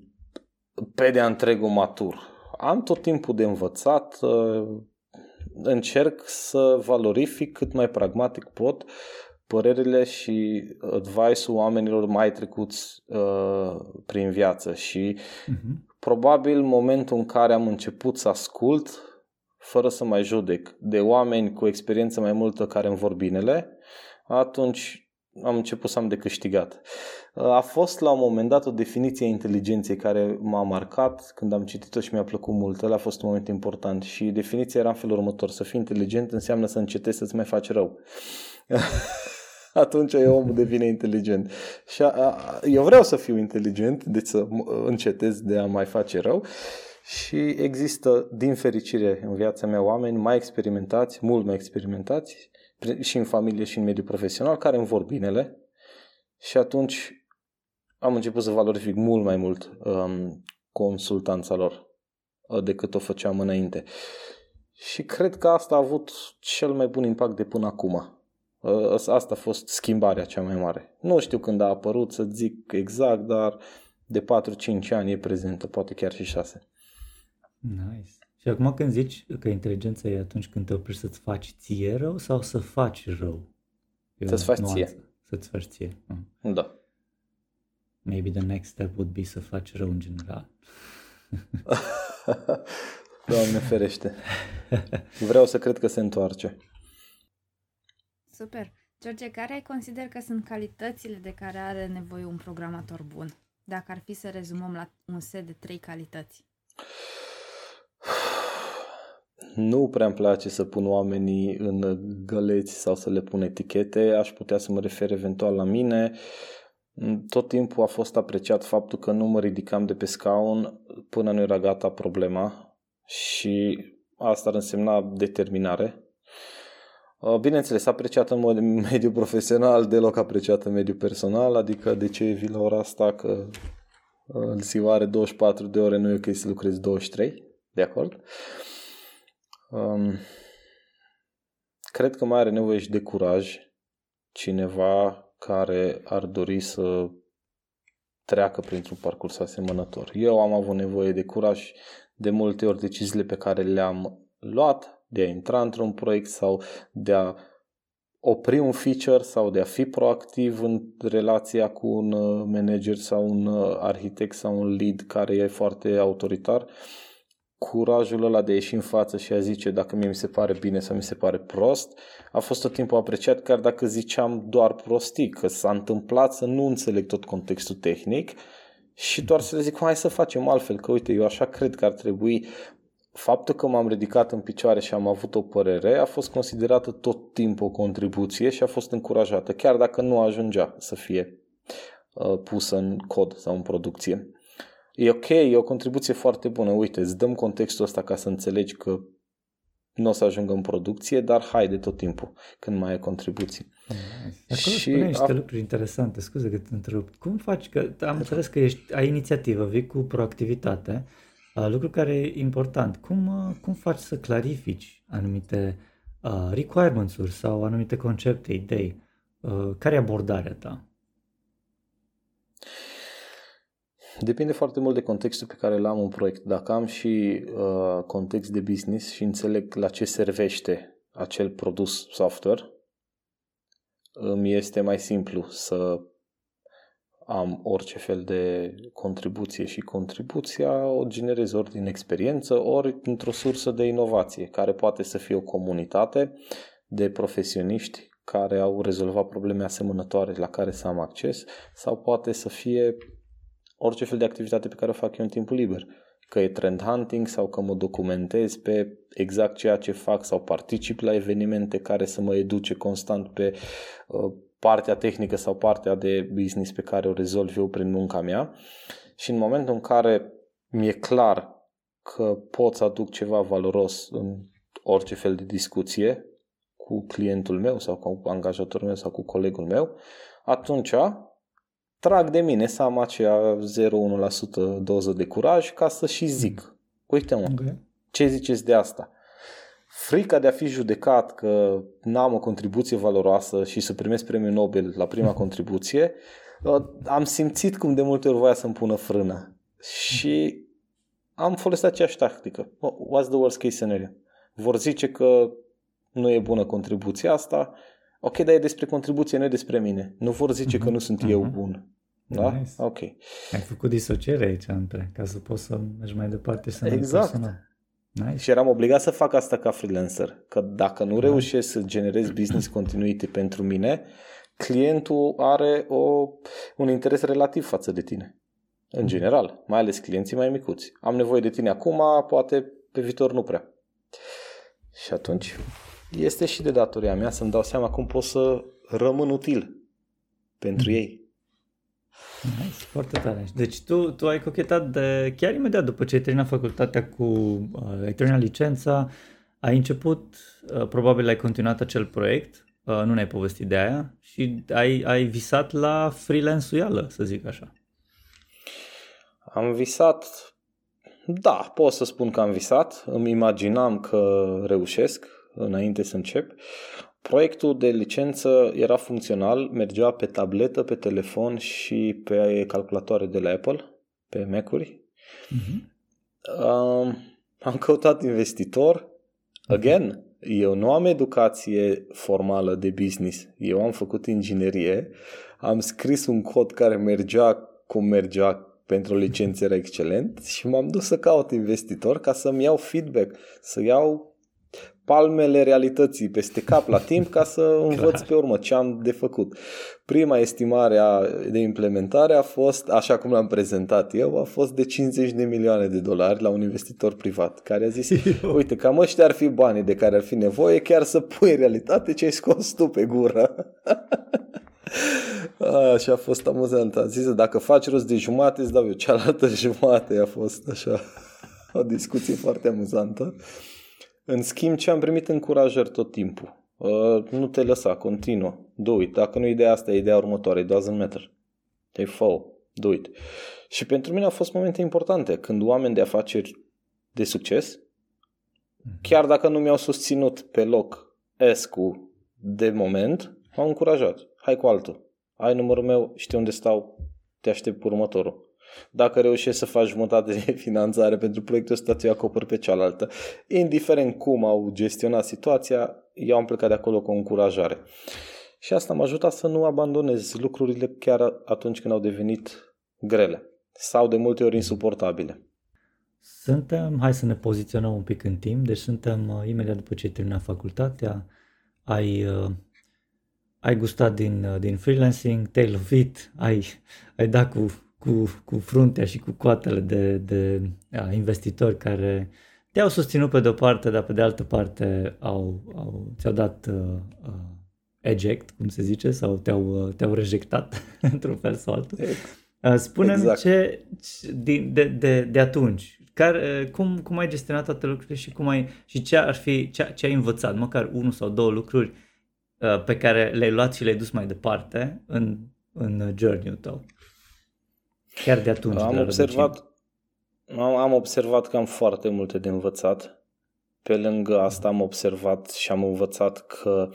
pe de-a întregul matur am tot timpul de învățat, uh, încerc să valorific cât mai pragmatic pot părerile și advice-ul oamenilor mai trecuți uh, prin viață și uh-huh. probabil momentul în care am început să ascult fără să mai judec de oameni cu experiență mai multă care îmi vor binele, atunci am început să am de câștigat. A fost la un moment dat o definiție a inteligenței care m-a marcat când am citit-o și mi-a plăcut mult. Ăla a fost un moment important și definiția era în felul următor. Să fii inteligent înseamnă să încetezi să-ți mai faci rău. Atunci e omul devine inteligent. Și a, a, eu vreau să fiu inteligent, deci să încetez de a mai face rău. Și există, din fericire, în viața mea oameni mai experimentați, mult mai experimentați, și în familie și în mediul profesional, care îmi vor binele. Și atunci am început să valorific mult mai mult um, consultanța lor uh, decât o făceam înainte. Și cred că asta a avut cel mai bun impact de până acum. Uh, asta a fost schimbarea cea mai mare. Nu știu când a apărut să zic exact, dar de 4-5 ani e prezentă, poate chiar și 6. Nice. Și acum când zici că inteligența e atunci când te oprești să-ți faci ție rău sau să faci rău? să-ți faci ție. Să-ți faci ție. Da. Maybe the next step would be să faci rău în general. Doamne ferește. Vreau să cred că se întoarce. Super. George, care ai consider că sunt calitățile de care are nevoie un programator bun? Dacă ar fi să rezumăm la un set de trei calități. Nu prea îmi place să pun oamenii în găleți sau să le pun etichete. Aș putea să mă refer eventual la mine. Uh, Mm, tot timpul a fost apreciat faptul că nu mă ridicam de pe scaun până nu era gata problema și asta ar însemna determinare. Uh, bineînțeles, apreciat în mod mediu profesional, deloc apreciat în mediu personal, adică de ce vii la ora asta că uh, ziua are 24 de ore, nu e ok să lucrezi 23, de acord? Um, cred că mai are nevoie și de curaj cineva care ar dori să treacă printr-un parcurs asemănător. Eu am avut nevoie de curaj de multe ori deciziile pe care le-am luat de a intra într-un proiect sau de a opri un feature sau de a fi proactiv în relația cu un uh, manager sau un uh, arhitect sau un lead care e foarte autoritar curajul ăla de a ieși în față și a zice dacă mie mi se pare bine sau mi se pare prost, a fost tot timpul apreciat, chiar dacă ziceam doar prostii, că s-a întâmplat să nu înțeleg tot contextul tehnic și doar să le zic, hai să facem altfel, că uite, eu așa cred că ar trebui faptul că m-am ridicat în picioare și am avut o părere a fost considerată tot timpul o contribuție și a fost încurajată, chiar dacă nu ajungea să fie uh, pusă în cod sau în producție. E ok, e o contribuție foarte bună. Uite, îți dăm contextul ăsta ca să înțelegi că nu o să ajungă în producție, dar haide tot timpul când mai ai contribuții. Acolo și niște a... lucruri interesante, scuze că te întrerup. Cum faci, că am înțeles că ești, ai inițiativă, vii cu proactivitate, lucru care e important. Cum, cum faci să clarifici anumite uh, requirements-uri sau anumite concepte, idei? Uh, care e abordarea ta? Depinde foarte mult de contextul pe care l-am în proiect. Dacă am și uh, context de business și înțeleg la ce servește acel produs software, îmi este mai simplu să am orice fel de contribuție și contribuția o generez ori din experiență, ori într-o sursă de inovație, care poate să fie o comunitate de profesioniști care au rezolvat probleme asemănătoare la care să am acces sau poate să fie orice fel de activitate pe care o fac eu în timpul liber. Că e trend hunting sau că mă documentez pe exact ceea ce fac sau particip la evenimente care să mă educe constant pe uh, partea tehnică sau partea de business pe care o rezolv eu prin munca mea. Și în momentul în care mi-e clar că pot să aduc ceva valoros în orice fel de discuție cu clientul meu sau cu angajatorul meu sau cu colegul meu, atunci trag de mine să am acea 0,1% doză de curaj ca să și zic. Uite mă, okay. ce ziceți de asta? Frica de a fi judecat că n-am o contribuție valoroasă și să primesc premiul Nobel la prima contribuție, uh, am simțit cum de multe ori voia să-mi pună frână. Și am folosit aceeași tactică. What's the worst case scenario? Vor zice că nu e bună contribuția asta, ok, dar e despre contribuție, nu e despre mine. Nu vor zice uh-huh, că nu sunt uh-huh. eu mhm. bun. Da? Nice. Ok. Ai făcut disociere aici între, ca să poți să mergi mai departe și să Exact. Personal. Nice. Și eram obligat să fac asta ca freelancer. Că dacă nu da. reușesc să generez business continuity pentru mine, clientul are o, un interes relativ față de tine. În general, mai ales clienții mai micuți. Am nevoie de tine acum, poate pe viitor nu prea. Și atunci este și de datoria mea să-mi dau seama cum pot să rămân util pentru mm. ei. Nice, foarte tare. Deci tu, tu ai cochetat de, chiar imediat după ce ai terminat facultatea cu, uh, ai terminat licența, ai început, uh, probabil ai continuat acel proiect, uh, nu ne-ai povestit de aia și ai, ai visat la freelance-uială, să zic așa. Am visat, da, pot să spun că am visat, îmi imaginam că reușesc înainte să încep. Proiectul de licență era funcțional, mergea pe tabletă, pe telefon și pe calculatoare de la Apple, pe Mac-uri. Uh-huh. Um, am căutat investitor. Again, eu nu am educație formală de business. Eu am făcut inginerie, am scris un cod care mergea cum mergea pentru o licență excelent și m-am dus să caut investitor ca să-mi iau feedback, să iau palmele realității peste cap la timp ca să învăț pe urmă ce am de făcut. Prima estimare de implementare a fost, așa cum l-am prezentat eu, a fost de 50 de milioane de dolari la un investitor privat care a zis, uite, cam ăștia ar fi banii de care ar fi nevoie chiar să pui în realitate ce ai scos tu pe gură. A, și a fost amuzant. A zis, dacă faci rost de jumate, îți dau eu cealaltă jumate. A fost așa o discuție foarte amuzantă. În schimb, ce am primit încurajări tot timpul. Uh, nu te lăsa, continuă, do it. Dacă nu e ideea asta, e ideea următoare, it doesn't matter. Te fă do it. Și pentru mine au fost momente importante când oameni de afaceri de succes, mhm. chiar dacă nu mi-au susținut pe loc ESCU de moment, m-au încurajat. Hai cu altul. Ai numărul meu, știu unde stau, te aștept următorul. Dacă reușești să faci jumătate de finanțare pentru proiectul ăsta, ți acoperi pe cealaltă. Indiferent cum au gestionat situația, eu am plecat de acolo cu o încurajare. Și asta m-a ajutat să nu abandonez lucrurile chiar atunci când au devenit grele sau de multe ori insuportabile. Suntem, hai să ne poziționăm un pic în timp, deci suntem uh, imediat după ce ai terminat facultatea, ai, uh, ai gustat din, uh, din freelancing, te-ai lovit, ai, ai dat cu cu, cu fruntea și cu coatele de, de a, investitori care te-au susținut pe de o parte, dar pe de altă parte au, au, ți-au dat uh, uh, eject, cum se zice, sau te-au, uh, te-au rejectat într-un fel sau altul. Uh, spune-mi exact. ce, de, de, de, de atunci, care, cum, cum ai gestionat toate lucrurile și cum ai și ce ar fi, ce, ce ai învățat, măcar unul sau două lucruri uh, pe care le-ai luat și le-ai dus mai departe în, în journey-ul tău? Chiar de atunci. Am de observat, am, am observat că am foarte multe de învățat. Pe lângă asta am observat și am învățat că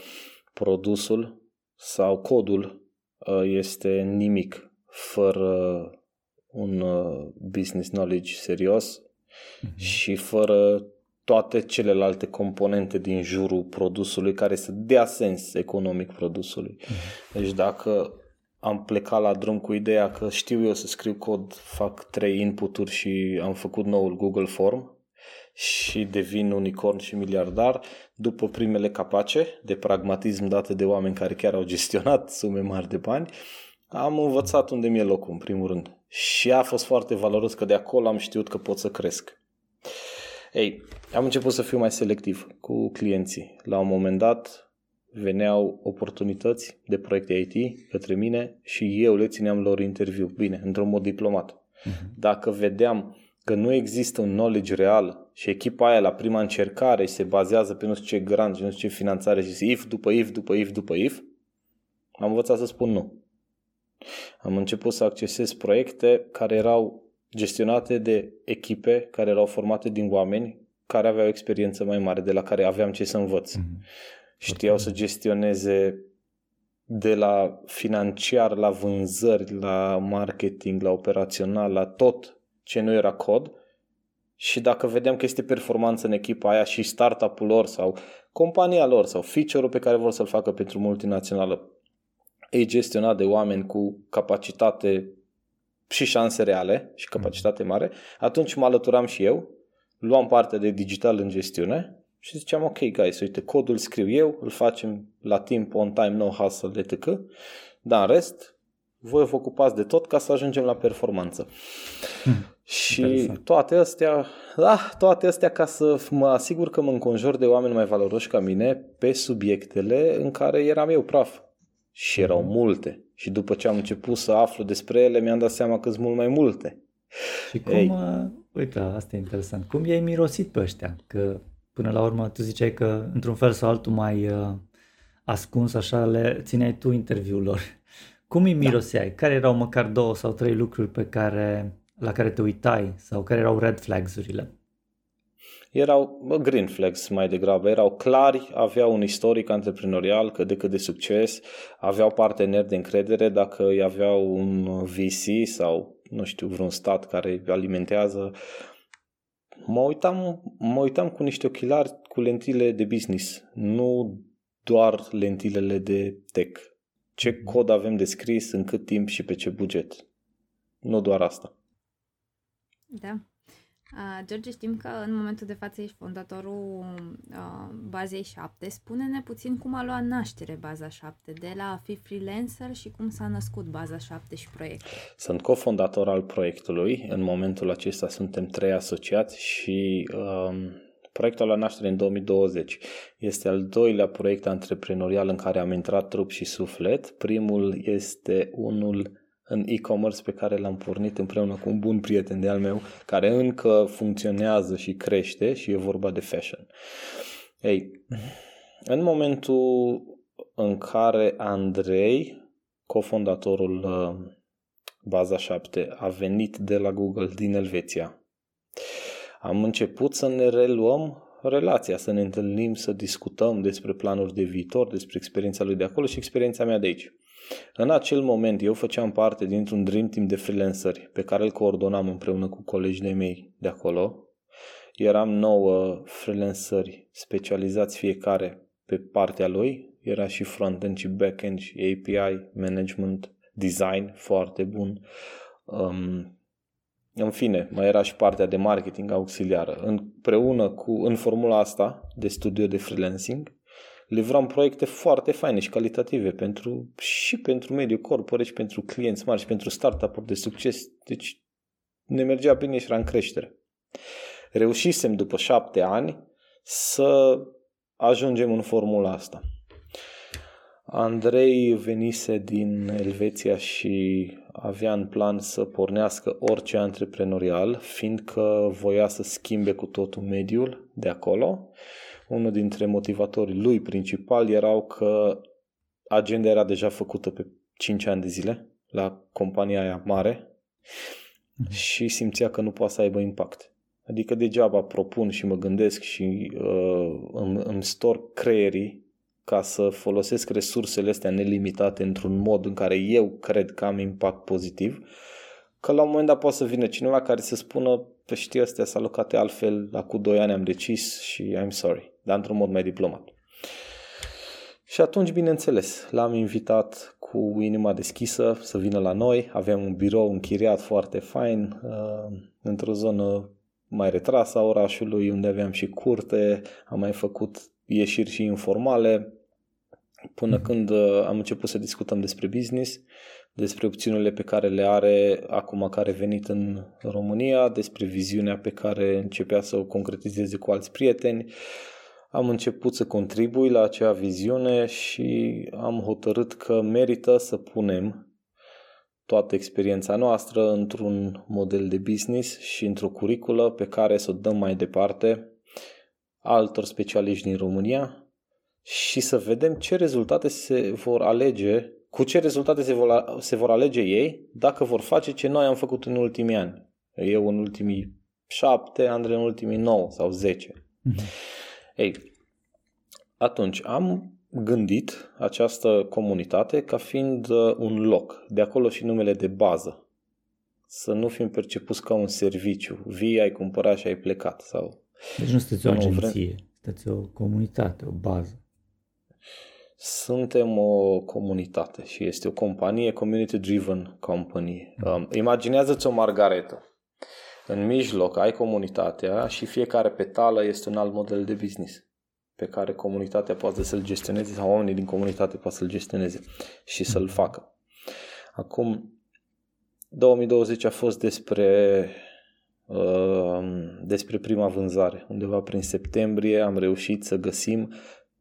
produsul sau codul uh, este nimic fără un uh, business knowledge serios uh-huh. și fără toate celelalte componente din jurul produsului care să dea sens economic produsului. Uh-huh. Deci dacă am plecat la drum cu ideea că știu eu să scriu cod, fac trei inputuri și am făcut noul Google Form și devin unicorn și miliardar după primele capace de pragmatism date de oameni care chiar au gestionat sume mari de bani, am învățat unde mi-e locul, în primul rând. Și a fost foarte valoros că de acolo am știut că pot să cresc. Ei, am început să fiu mai selectiv cu clienții. La un moment dat veneau oportunități de proiecte IT către mine și eu le țineam lor interviu. Bine, într-un mod diplomat. Uh-huh. Dacă vedeam că nu există un knowledge real și echipa aia la prima încercare se bazează pe nu știu ce grant și nu știu ce finanțare și if după if, după if, după if, am învățat să spun nu. Am început să accesez proiecte care erau gestionate de echipe care erau formate din oameni care aveau experiență mai mare, de la care aveam ce să învăț. Mm-hmm. Știau okay. să gestioneze de la financiar, la vânzări, la marketing, la operațional, la tot ce nu era cod și dacă vedeam că este performanță în echipa aia și startup-ul lor sau compania lor sau feature-ul pe care vor să-l facă pentru multinațională e gestionat de oameni cu capacitate și șanse reale și capacitate mare, atunci mă alăturam și eu, luam parte de digital în gestiune și ziceam, ok, guys, uite, codul scriu eu, îl facem la timp, on time, no hustle, etc. Dar în rest, voi vă ocupați de tot ca să ajungem la performanță. Hmm. Și Interesant. toate astea, da, toate astea ca să mă asigur că mă înconjur de oameni mai valoroși ca mine pe subiectele în care eram eu praf. Și erau mhm. multe. Și după ce am început să aflu despre ele, mi-am dat seama că sunt mult mai multe. Și cum, Ei. Uh, uite, asta e interesant, cum i-ai mirosit pe ăștia? Că până la urmă tu ziceai că într-un fel sau altul mai uh, ascuns așa le țineai tu interviul lor. Cum îi da. miroseai? Da. Care erau măcar două sau trei lucruri pe care, la care te uitai sau care erau red flags-urile? erau green flags mai degrabă, erau clari, aveau un istoric antreprenorial cât de cât de succes, aveau parteneri de încredere dacă îi aveau un VC sau nu știu, vreun stat care îi alimentează. Mă uitam, mă uitam cu niște ochelari cu lentile de business, nu doar lentilele de tech. Ce mhm. cod avem de scris, în cât timp și pe ce buget. Nu doar asta. Da. Uh, George, știm că în momentul de față ești fondatorul uh, Bazei 7. Spune-ne puțin cum a luat naștere Baza 7, de la a fi freelancer și cum s-a născut Baza 7 și proiectul. Sunt cofondator al proiectului. În momentul acesta suntem trei asociați și um, proiectul la naștere în 2020. Este al doilea proiect antreprenorial în care am intrat trup și suflet. Primul este unul în e-commerce pe care l-am pornit împreună cu un bun prieten de al meu care încă funcționează și crește și e vorba de fashion. Ei, în momentul în care Andrei, cofondatorul uh, Baza 7, a venit de la Google din Elveția, am început să ne reluăm relația, să ne întâlnim, să discutăm despre planuri de viitor, despre experiența lui de acolo și experiența mea de aici. În acel moment eu făceam parte dintr-un dream team de freelanceri pe care îl coordonam împreună cu colegii de mei de acolo. Eram nouă freelanceri specializați fiecare pe partea lui. Era și front-end și back-end și API, management, design foarte bun. Um, în fine, mai era și partea de marketing auxiliară. Împreună cu, în formula asta de studio de freelancing, livram proiecte foarte faine și calitative pentru, și pentru mediul corporate și pentru clienți mari și pentru startup-uri de succes. Deci ne mergea bine și era în creștere. Reușisem după șapte ani să ajungem în formula asta. Andrei venise din Elveția și avea în plan să pornească orice antreprenorial, fiindcă voia să schimbe cu totul mediul de acolo. Unul dintre motivatorii lui principal erau că agenda era deja făcută pe 5 ani de zile la compania aia mare mm-hmm. și simțea că nu poate să aibă impact. Adică degeaba propun și mă gândesc și uh, îmi, îmi stor creierii ca să folosesc resursele astea nelimitate într-un mod în care eu cred că am impact pozitiv, că la un moment dat poate să vină cineva care să spună pe păi știi, astea s-a alocate altfel, la cu 2 ani am decis și I'm sorry, dar într-un mod mai diplomat. Și atunci, bineînțeles, l-am invitat cu inima deschisă să vină la noi. Avem un birou închiriat foarte fain uh, într-o zonă mai retrasă a orașului, unde aveam și curte, am mai făcut ieșiri și informale, până mm-hmm. când uh, am început să discutăm despre business, despre opțiunile pe care le are acum care a venit în România, despre viziunea pe care începea să o concretizeze cu alți prieteni. Am început să contribui la acea viziune și am hotărât că merită să punem toată experiența noastră într-un model de business și într-o curiculă pe care să o dăm mai departe altor specialiști din România și să vedem ce rezultate se vor alege, cu ce rezultate se vor, se vor alege ei dacă vor face ce noi am făcut în ultimii ani. Eu în ultimii șapte, Andrei în ultimii nouă sau zece. Mm-hmm. Ei, atunci am gândit această comunitate ca fiind uh, un loc, de acolo și numele de bază. Să nu fim percepuți ca un serviciu. Vii, ai cumpărat și ai plecat. Sau deci nu sunteți o agenție, sunteți o comunitate, o bază. Suntem o comunitate și este o companie, community-driven company. Um, imaginează-ți o margaretă. În mijloc ai comunitatea și fiecare petală este un alt model de business pe care comunitatea poate să-l gestioneze sau oamenii din comunitate poate să-l gestioneze și să-l facă. Acum, 2020 a fost despre uh, despre prima vânzare. Undeva prin septembrie am reușit să găsim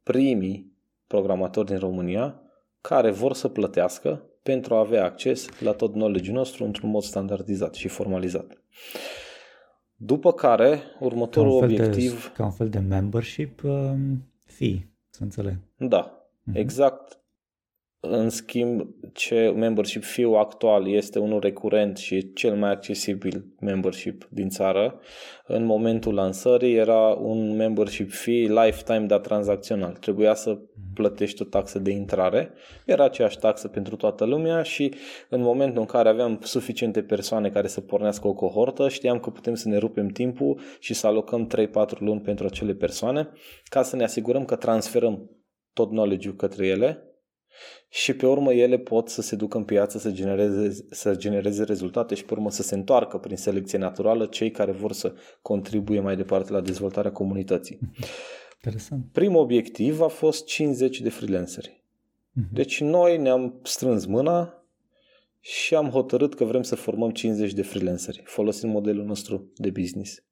primii programatori din România care vor să plătească pentru a avea acces la tot knowledge nostru într-un mod standardizat și formalizat. După care, următorul ca obiectiv... De, ca un fel de membership um, fee, să înțeleg. Da, uh-huh. exact. În schimb, ce membership fee actual este unul recurent și cel mai accesibil membership din țară. În momentul lansării era un membership fee lifetime, dar tranzacțional. Trebuia să plătești o taxă de intrare. Era aceeași taxă pentru toată lumea și în momentul în care aveam suficiente persoane care să pornească o cohortă, știam că putem să ne rupem timpul și să alocăm 3-4 luni pentru acele persoane ca să ne asigurăm că transferăm tot knowledge-ul către ele și pe urmă ele pot să se ducă în piață să genereze, să genereze rezultate și pe urmă să se întoarcă prin selecție naturală cei care vor să contribuie mai departe la dezvoltarea comunității. Interesant. Primul obiectiv a fost 50 de freelanceri. Uh-huh. Deci noi ne-am strâns mâna și am hotărât că vrem să formăm 50 de freelanceri folosind modelul nostru de business.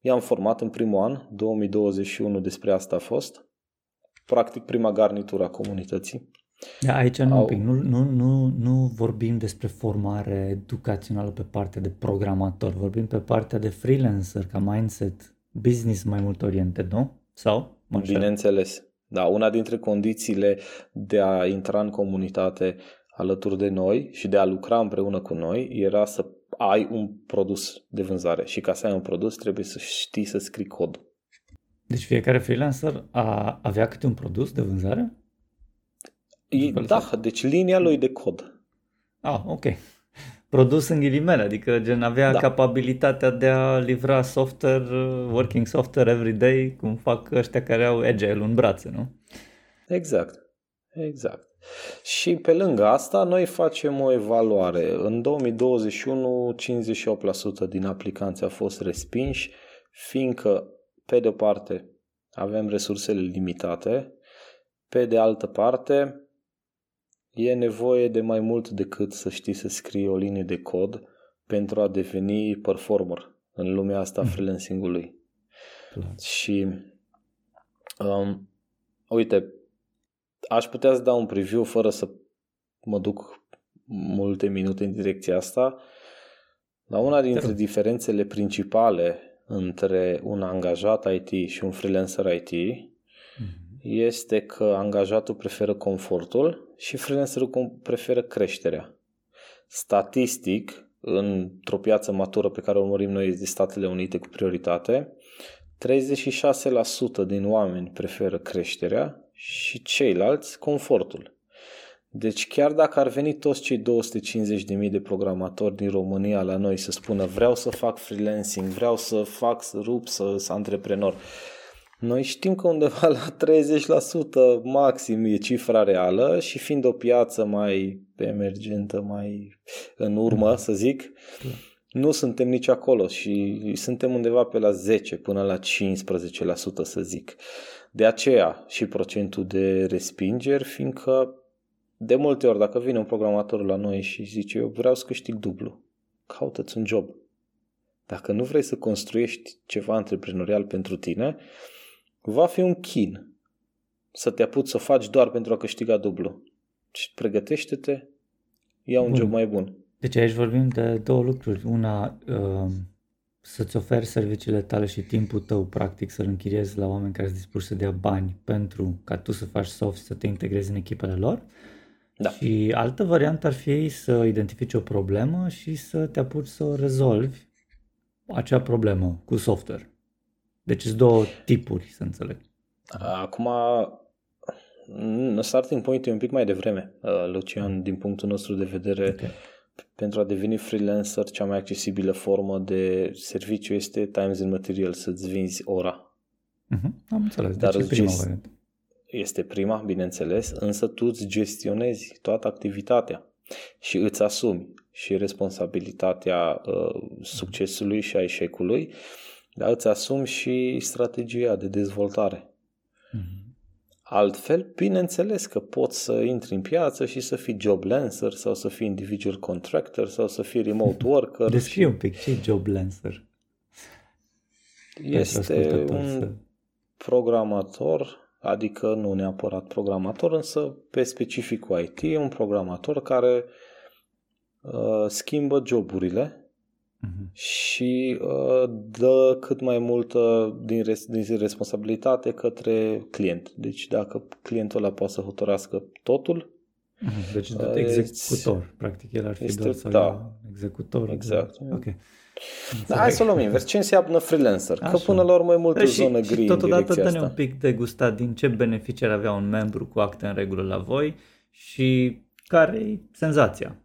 I-am format în primul an, 2021 despre asta a fost. Practic prima garnitură a comunității. Da, aici nu, Au... nu, nu, nu, nu vorbim despre formare educațională pe partea de programator, vorbim pe partea de freelancer, ca mindset, business mai mult oriented, nu? Sau? Mă Bineînțeles. Da, una dintre condițiile de a intra în comunitate alături de noi și de a lucra împreună cu noi era să ai un produs de vânzare și ca să ai un produs trebuie să știi să scrii cod. Deci fiecare freelancer a, avea câte un produs de vânzare? Da, deci linia lui de cod. Ah, ok produs în ghilimele, adică gen avea da. capabilitatea de a livra software, uh, working software every day, cum fac ăștia care au agile în brațe, nu? Exact, exact. Și pe lângă asta, noi facem o evaluare. În 2021, 58% din aplicanți au fost respinși, fiindcă, pe de o parte, avem resursele limitate, pe de altă parte, E nevoie de mai mult decât să știi să scrii o linie de cod pentru a deveni performer în lumea asta a mm. freelancing-ului. Clar. Și um, uite, aș putea să dau un preview fără să mă duc multe minute în direcția asta. Dar una dintre diferențele principale între un angajat IT și un freelancer IT mm-hmm. Este că angajatul preferă confortul și freelancerul preferă creșterea. Statistic, într-o piață matură pe care o urmărim noi de Statele Unite cu prioritate, 36% din oameni preferă creșterea și ceilalți confortul. Deci chiar dacă ar veni toți cei 250.000 de programatori din România la noi să spună vreau să fac freelancing, vreau să fac, să rup, să, să antreprenor, noi știm că undeva la 30% maxim e cifra reală și fiind o piață mai emergentă, mai în urmă, să zic, nu suntem nici acolo și suntem undeva pe la 10 până la 15% să zic. De aceea și procentul de respingeri, fiindcă de multe ori dacă vine un programator la noi și zice eu vreau să câștig dublu, caută-ți un job. Dacă nu vrei să construiești ceva antreprenorial pentru tine, va fi un chin să te apuci să faci doar pentru a câștiga dublu. Și pregătește-te, ia un bun. job mai bun. Deci aici vorbim de două lucruri. Una, uh, să-ți oferi serviciile tale și timpul tău, practic, să-l închiriezi la oameni care sunt dispuși să dea bani pentru ca tu să faci soft, să te integrezi în echipele lor. Da. Și altă variantă ar fi să identifici o problemă și să te apuci să o rezolvi acea problemă cu software. Deci sunt două tipuri, să înțeleg. Acum, starting point e un pic mai devreme, uh, Lucian, din punctul nostru de vedere. Okay. Pentru a deveni freelancer, cea mai accesibilă formă de serviciu este Times and Material, să-ți vinzi ora. Uh-huh. Am înțeles, Dar deci prima variantă. Este prima, bineînțeles, însă tu îți gestionezi toată activitatea și îți asumi și responsabilitatea uh, succesului și a eșecului dar îți asumi și strategia de dezvoltare. Mm-hmm. Altfel, bineînțeles că poți să intri în piață și să fii job lancer sau să fii individual contractor sau să fii remote worker. Descrie un pic ce job lancer. Este un programator, adică nu neapărat programator, însă pe specificul IT, un programator care uh, schimbă joburile uh-huh. și uh, dă cât mai multă din, res- din responsabilitate către client. Deci dacă clientul ăla poate să hotărască totul, uh-huh. Deci uh, executor, este, practic el ar fi este, doar să da, executor. Exact. Ok. Da, hai să luăm invers. Ce înseamnă freelancer? Așa. Că până la urmă e multă păi zonă gri și totodată dă-ne un pic de gustat din ce beneficii ar avea un membru cu acte în regulă la voi și care e senzația?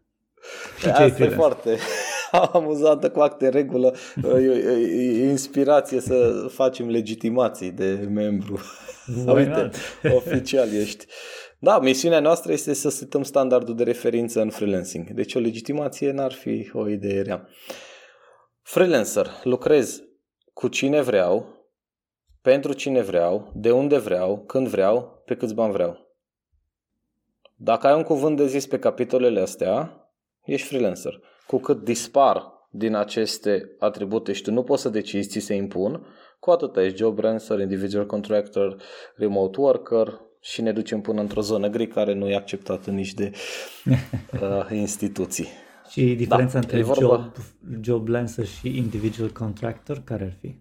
Și Asta e foarte, amuzantă cu acte regulă, e, e, e inspirație să facem legitimații de membru. Uite, oficial ești. Da, misiunea noastră este să setăm standardul de referință în freelancing. Deci o legitimație n-ar fi o idee rea. Freelancer, lucrez cu cine vreau, pentru cine vreau, de unde vreau, când vreau, pe câți bani vreau. Dacă ai un cuvânt de zis pe capitolele astea, ești freelancer cu cât dispar din aceste atribute și tu nu poți să decizi, ți se impun, cu atât ești job rancer, individual contractor, remote worker și ne ducem până într-o zonă gri care nu e acceptată nici de uh, instituții. Și diferența da, între vorba... job, job lancer și individual contractor care ar fi?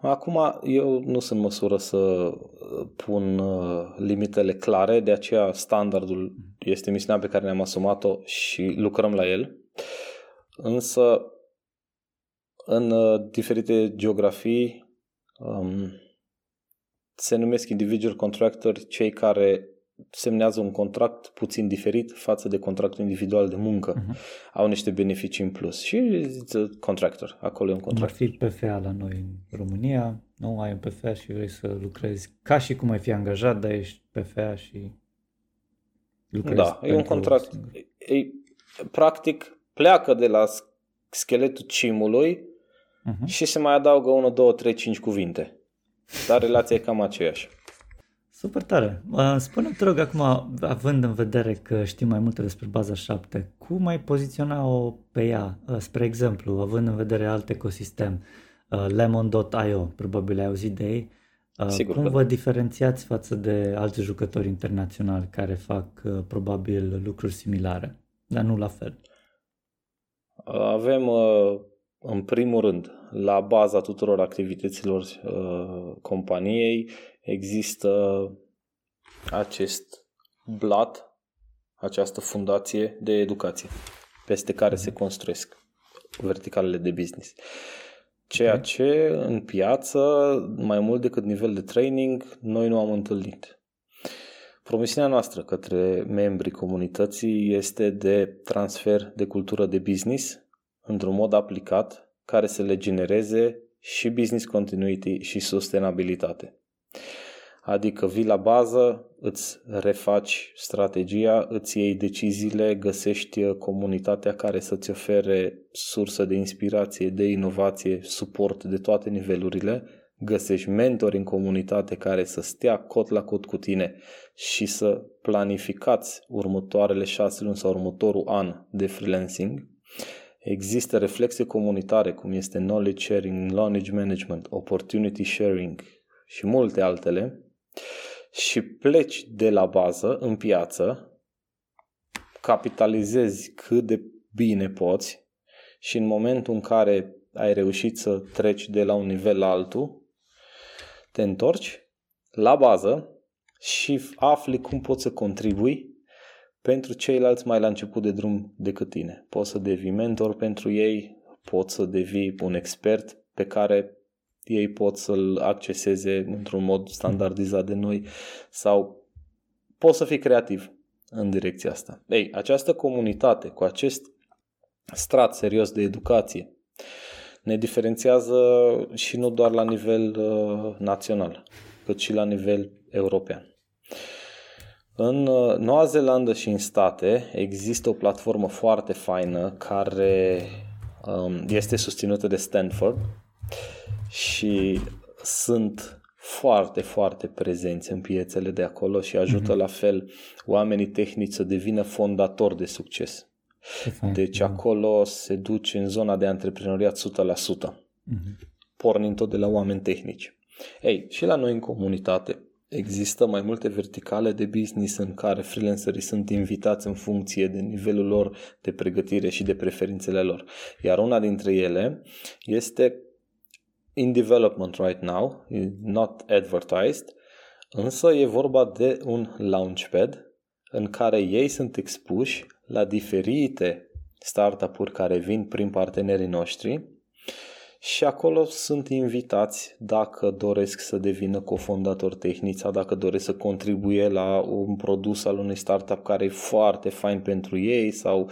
Acum, eu nu sunt măsură să pun uh, limitele clare, de aceea standardul este misiunea pe care ne-am asumat-o și lucrăm la el. Însă, în uh, diferite geografii, um, se numesc individual contractor cei care semnează un contract puțin diferit față de contractul individual de muncă. Uh-huh. Au niște beneficii în plus. Și contractor, acolo e un contract. Cum ar fi PFA la noi în România, nu ai un PFA și vrei să lucrezi ca și cum ai fi angajat, dar ești PFA și lucrezi Da, e un contract. E, practic pleacă de la scheletul cimului uh-huh. și se mai adaugă 1, 2, 3, 5 cuvinte. Dar relația e cam aceeași. Super tare. Spune-mi, te rog, acum, având în vedere că știi mai multe despre baza 7, cum ai poziționa-o pe ea? Spre exemplu, având în vedere alt ecosistem, Lemon.io, probabil ai auzit de ei, Sigur Cum că vă diferențiați față de alți jucători internaționali care fac probabil lucruri similare, dar nu la fel? Avem, în primul rând, la baza tuturor activităților companiei, există acest blat, această fundație de educație, peste care se construiesc verticalele de business. Ceea ce în piață, mai mult decât nivel de training, noi nu am întâlnit. Promisiunea noastră către membrii comunității este de transfer de cultură de business într-un mod aplicat care să le genereze și business continuity și sustenabilitate. Adică vii la bază, îți refaci strategia, îți iei deciziile, găsești comunitatea care să-ți ofere sursă de inspirație, de inovație, suport de toate nivelurile, găsești mentori în comunitate care să stea cot la cot cu tine și să planificați următoarele șase luni sau următorul an de freelancing. Există reflexe comunitare, cum este knowledge sharing, knowledge management, opportunity sharing și multe altele, și pleci de la bază în piață, capitalizezi cât de bine poți și în momentul în care ai reușit să treci de la un nivel la altul, te întorci la bază și afli cum poți să contribui pentru ceilalți mai la început de drum decât tine. Poți să devii mentor pentru ei, poți să devii un expert pe care ei pot să-l acceseze într-un mod standardizat de noi sau poți să fii creativ în direcția asta. Ei, această comunitate cu acest strat serios de educație ne diferențiază și nu doar la nivel uh, național, cât și la nivel european. În uh, Noua Zeelandă și în state există o platformă foarte faină care um, este susținută de Stanford și sunt foarte, foarte prezenți în piețele de acolo și ajută mm-hmm. la fel oamenii tehnici să devină fondatori de succes. Deci acolo se duce în zona de antreprenoriat 100%, mm-hmm. pornind tot de la oameni tehnici. Ei, și la noi în comunitate există mai multe verticale de business în care freelancerii sunt invitați în funcție de nivelul lor de pregătire și de preferințele lor. Iar una dintre ele este in development right now, not advertised, însă e vorba de un launchpad în care ei sunt expuși la diferite startup-uri care vin prin partenerii noștri și acolo sunt invitați dacă doresc să devină cofondator tehnic sau dacă doresc să contribuie la un produs al unui startup care e foarte fain pentru ei sau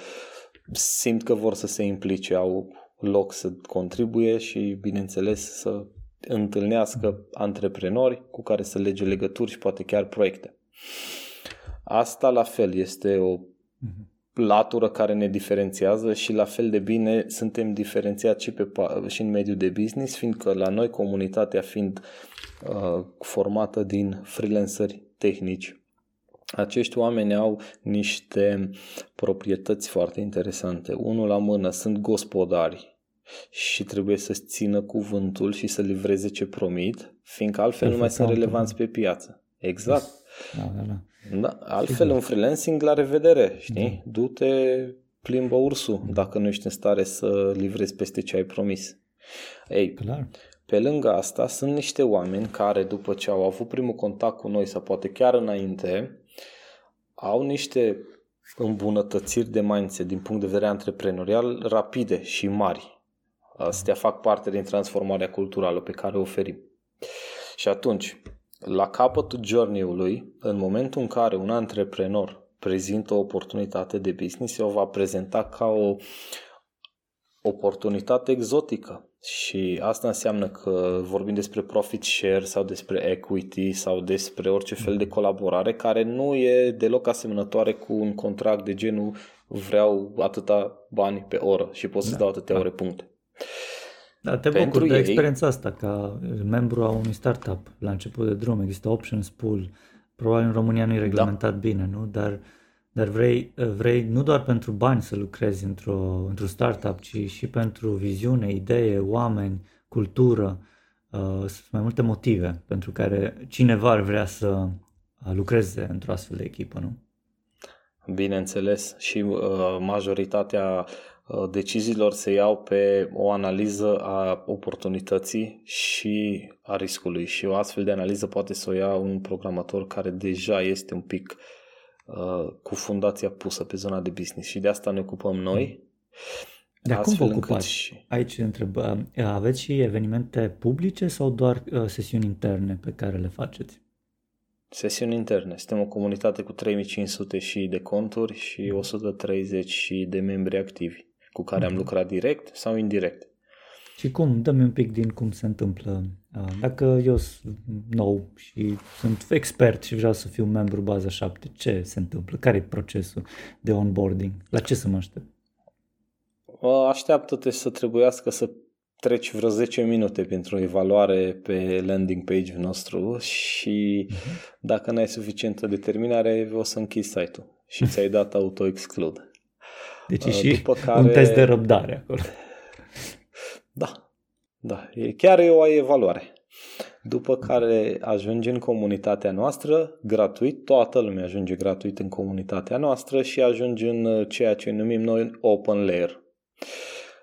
simt că vor să se implice, au loc să contribuie și, bineînțeles, să întâlnească antreprenori cu care să lege legături și poate chiar proiecte. Asta, la fel, este o latură care ne diferențiază și la fel de bine suntem diferențiați și, pe, și în mediul de business, fiindcă la noi comunitatea fiind uh, formată din freelanceri tehnici acești oameni au niște proprietăți foarte interesante. Unul la mână sunt gospodari și trebuie să țină cuvântul și să livreze ce promit, fiindcă altfel nu mai sunt relevanți pe piață. Exact. Da, da, da. Da, altfel în freelancing la revedere, știi? Da. Du-te, plimbă ursul dacă nu ești în stare să livrezi peste ce ai promis. Ei, Clar. pe lângă asta sunt niște oameni care după ce au avut primul contact cu noi sau poate chiar înainte, au niște îmbunătățiri de mindset din punct de vedere antreprenorial rapide și mari. Astea fac parte din transformarea culturală pe care o oferim. Și atunci, la capătul journey-ului, în momentul în care un antreprenor prezintă o oportunitate de business, o va prezenta ca o oportunitate exotică. Și asta înseamnă că vorbim despre profit share sau despre equity sau despre orice fel de colaborare care nu e deloc asemănătoare cu un contract de genul vreau atâta bani pe oră și pot să-ți da, dau atâtea da. ore puncte. Da, te Pentru bucur de experiența asta ca membru a unui startup la început de drum. Există options pool. Probabil în România nu e reglementat da. bine, nu? Dar uh, dar vrei, vrei nu doar pentru bani să lucrezi într-o, într-un startup, ci și pentru viziune, idee, oameni, cultură. uh, sunt mai multe motive pentru care cineva ar vrea să uh, lucreze într-o astfel de echipă, nu? Bineînțeles, și uh, majoritatea uh, deciziilor se iau pe o analiză a oportunității și a riscului și o astfel de analiză poate să o ia un programator care deja este un pic uh, cu fundația pusă pe zona de business și de asta ne ocupăm noi. De cum vă ocupați? Și... Aici întreb, aveți și evenimente publice sau doar uh, sesiuni interne pe care le faceți? Sesiuni interne. Suntem o comunitate cu 3500 și de conturi și 130 mhm. și de membri activi cu care am mhm. lucrat direct sau indirect. Și cum? Dă-mi un pic din cum se întâmplă. Dacă eu sunt nou și sunt expert și vreau să fiu membru baza 7, ce se întâmplă? Care e procesul de onboarding? La ce să mă aștept? Așteaptă-te să trebuiască să treci vreo 10 minute pentru o evaluare pe landing page-ul nostru și uh-huh. dacă nu ai suficientă determinare, o să închizi site-ul și ți-ai dat auto-exclude. Deci uh, și care... un test de răbdare acolo. Da, da, e chiar e o evaluare. După care ajungi în comunitatea noastră gratuit, toată lumea ajunge gratuit în comunitatea noastră și ajungi în ceea ce numim noi open layer.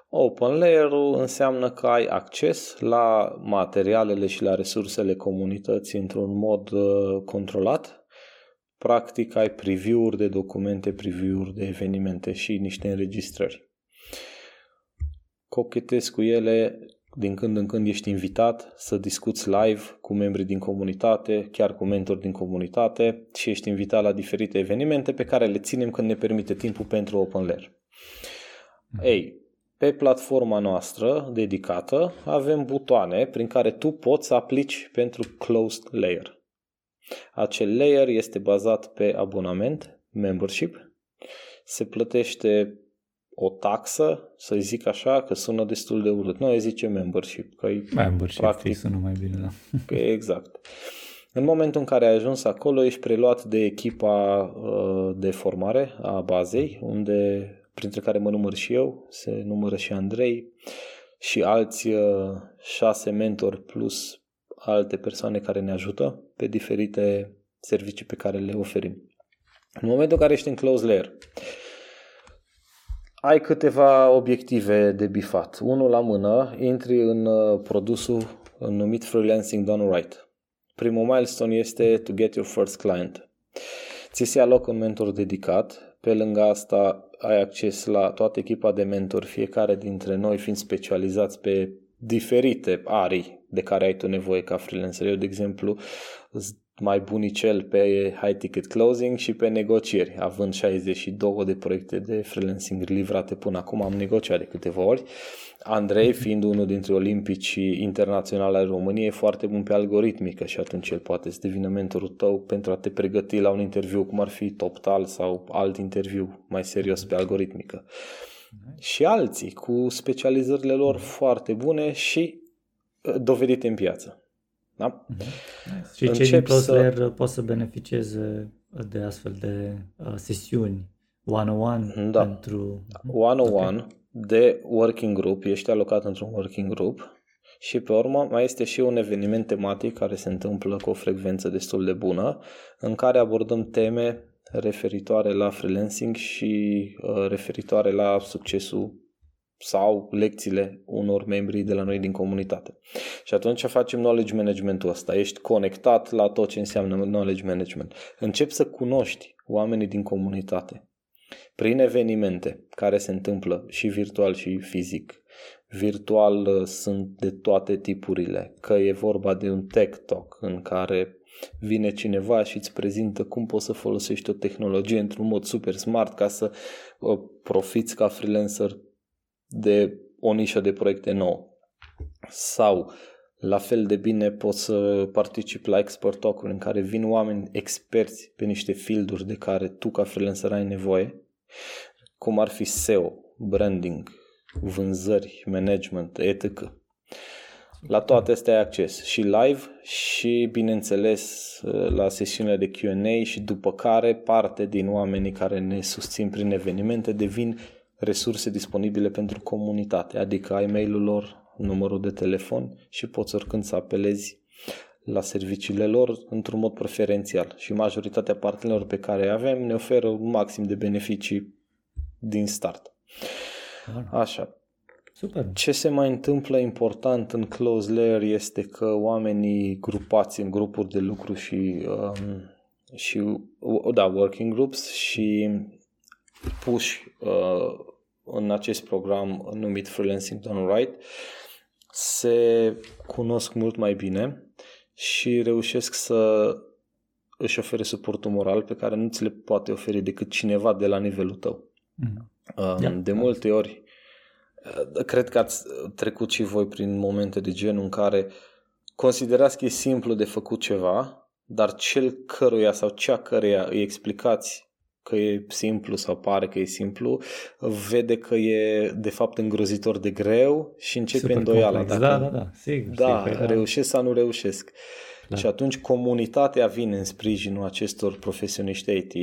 Open layer-ul înseamnă că ai acces la materialele și la resursele comunității într-un mod uh, controlat. Practic ai preview-uri de documente, preview-uri de evenimente și niște înregistrări. Cochetezi cu ele, din când în când ești invitat să discuți live cu membrii din comunitate, chiar cu mentori din comunitate și ești invitat la diferite evenimente pe care le ținem când ne permite timpul pentru Open Layer. Ei, pe platforma noastră dedicată avem butoane prin care tu poți să aplici pentru closed layer. Acel layer este bazat pe abonament, membership. Se plătește o taxă, să zic așa, că sună destul de urât. Noi zice membership. Că membership, practic, sună mai bine, da. Că exact. În momentul în care ai ajuns acolo, ești preluat de echipa uh, de formare a bazei, unde printre care mă număr și eu, se numără și Andrei și alți uh, șase mentori plus alte persoane care ne ajută pe diferite servicii pe care le oferim. În momentul în care ești în close layer, ai câteva obiective de bifat. Unul la mână, intri în uh, produsul numit Freelancing Done Right. Primul milestone este to get your first client. Ți se ia loc un mentor dedicat. Pe lângă asta ai acces la toată echipa de mentori, fiecare dintre noi fiind specializați pe diferite arii de care ai tu nevoie ca freelancer. Eu, de exemplu, mai bunicel pe high ticket closing și pe negocieri, având 62 de proiecte de freelancing livrate până acum, am negociat de câteva ori. Andrei, fiind unul dintre olimpici internaționale ai României, e foarte bun pe algoritmică și atunci el poate să devină mentorul tău pentru a te pregăti la un interviu cum ar fi TopTal sau alt interviu mai serios pe algoritmică. Și alții cu specializările lor foarte bune și uh, dovedite în piață. Da? Mm-hmm. Și cei din Cloudflare să... pot să beneficieze de astfel de uh, sesiuni one-on-one da. pentru... One-on-one okay. de working group, ești alocat într-un working group și pe urmă mai este și un eveniment tematic care se întâmplă cu o frecvență destul de bună în care abordăm teme referitoare la freelancing și uh, referitoare la succesul sau lecțiile unor membri de la noi din comunitate. Și atunci facem knowledge management-ul ăsta. Ești conectat la tot ce înseamnă knowledge management. Începi să cunoști oamenii din comunitate prin evenimente care se întâmplă și virtual și fizic. Virtual uh, sunt de toate tipurile, că e vorba de un tech talk în care vine cineva și îți prezintă cum poți să folosești o tehnologie într-un mod super smart ca să uh, profiți ca freelancer de o nișă de proiecte nouă. Sau la fel de bine poți să participi la expert talk în care vin oameni experți pe niște fielduri de care tu ca freelancer ai nevoie, cum ar fi SEO, branding, vânzări, management, etc. La toate astea ai acces și live și, bineînțeles, la sesiunile de Q&A și după care parte din oamenii care ne susțin prin evenimente devin resurse disponibile pentru comunitate, adică ai mail-ul lor, numărul de telefon și poți oricând să apelezi la serviciile lor într-un mod preferențial și majoritatea partenerilor pe care avem ne oferă un maxim de beneficii din start. Așa. Super. Ce se mai întâmplă important în close layer este că oamenii grupați în grupuri de lucru și, um, și da, working groups și puși uh, în acest program numit Freelancing Done Right se cunosc mult mai bine și reușesc să își ofere suportul moral pe care nu ți le poate oferi decât cineva de la nivelul tău. Mm. De multe ori, uh, cred că ați trecut și voi prin momente de genul în care considerați că e simplu de făcut ceva, dar cel căruia sau cea căreia îi explicați că e simplu sau pare că e simplu, vede că e de fapt îngrozitor de greu și începe Super îndoiala. Dacă, da, da, da, sigur. Da, sigur, reușesc sau nu reușesc. Da. Și atunci comunitatea vine în sprijinul acestor profesioniști IT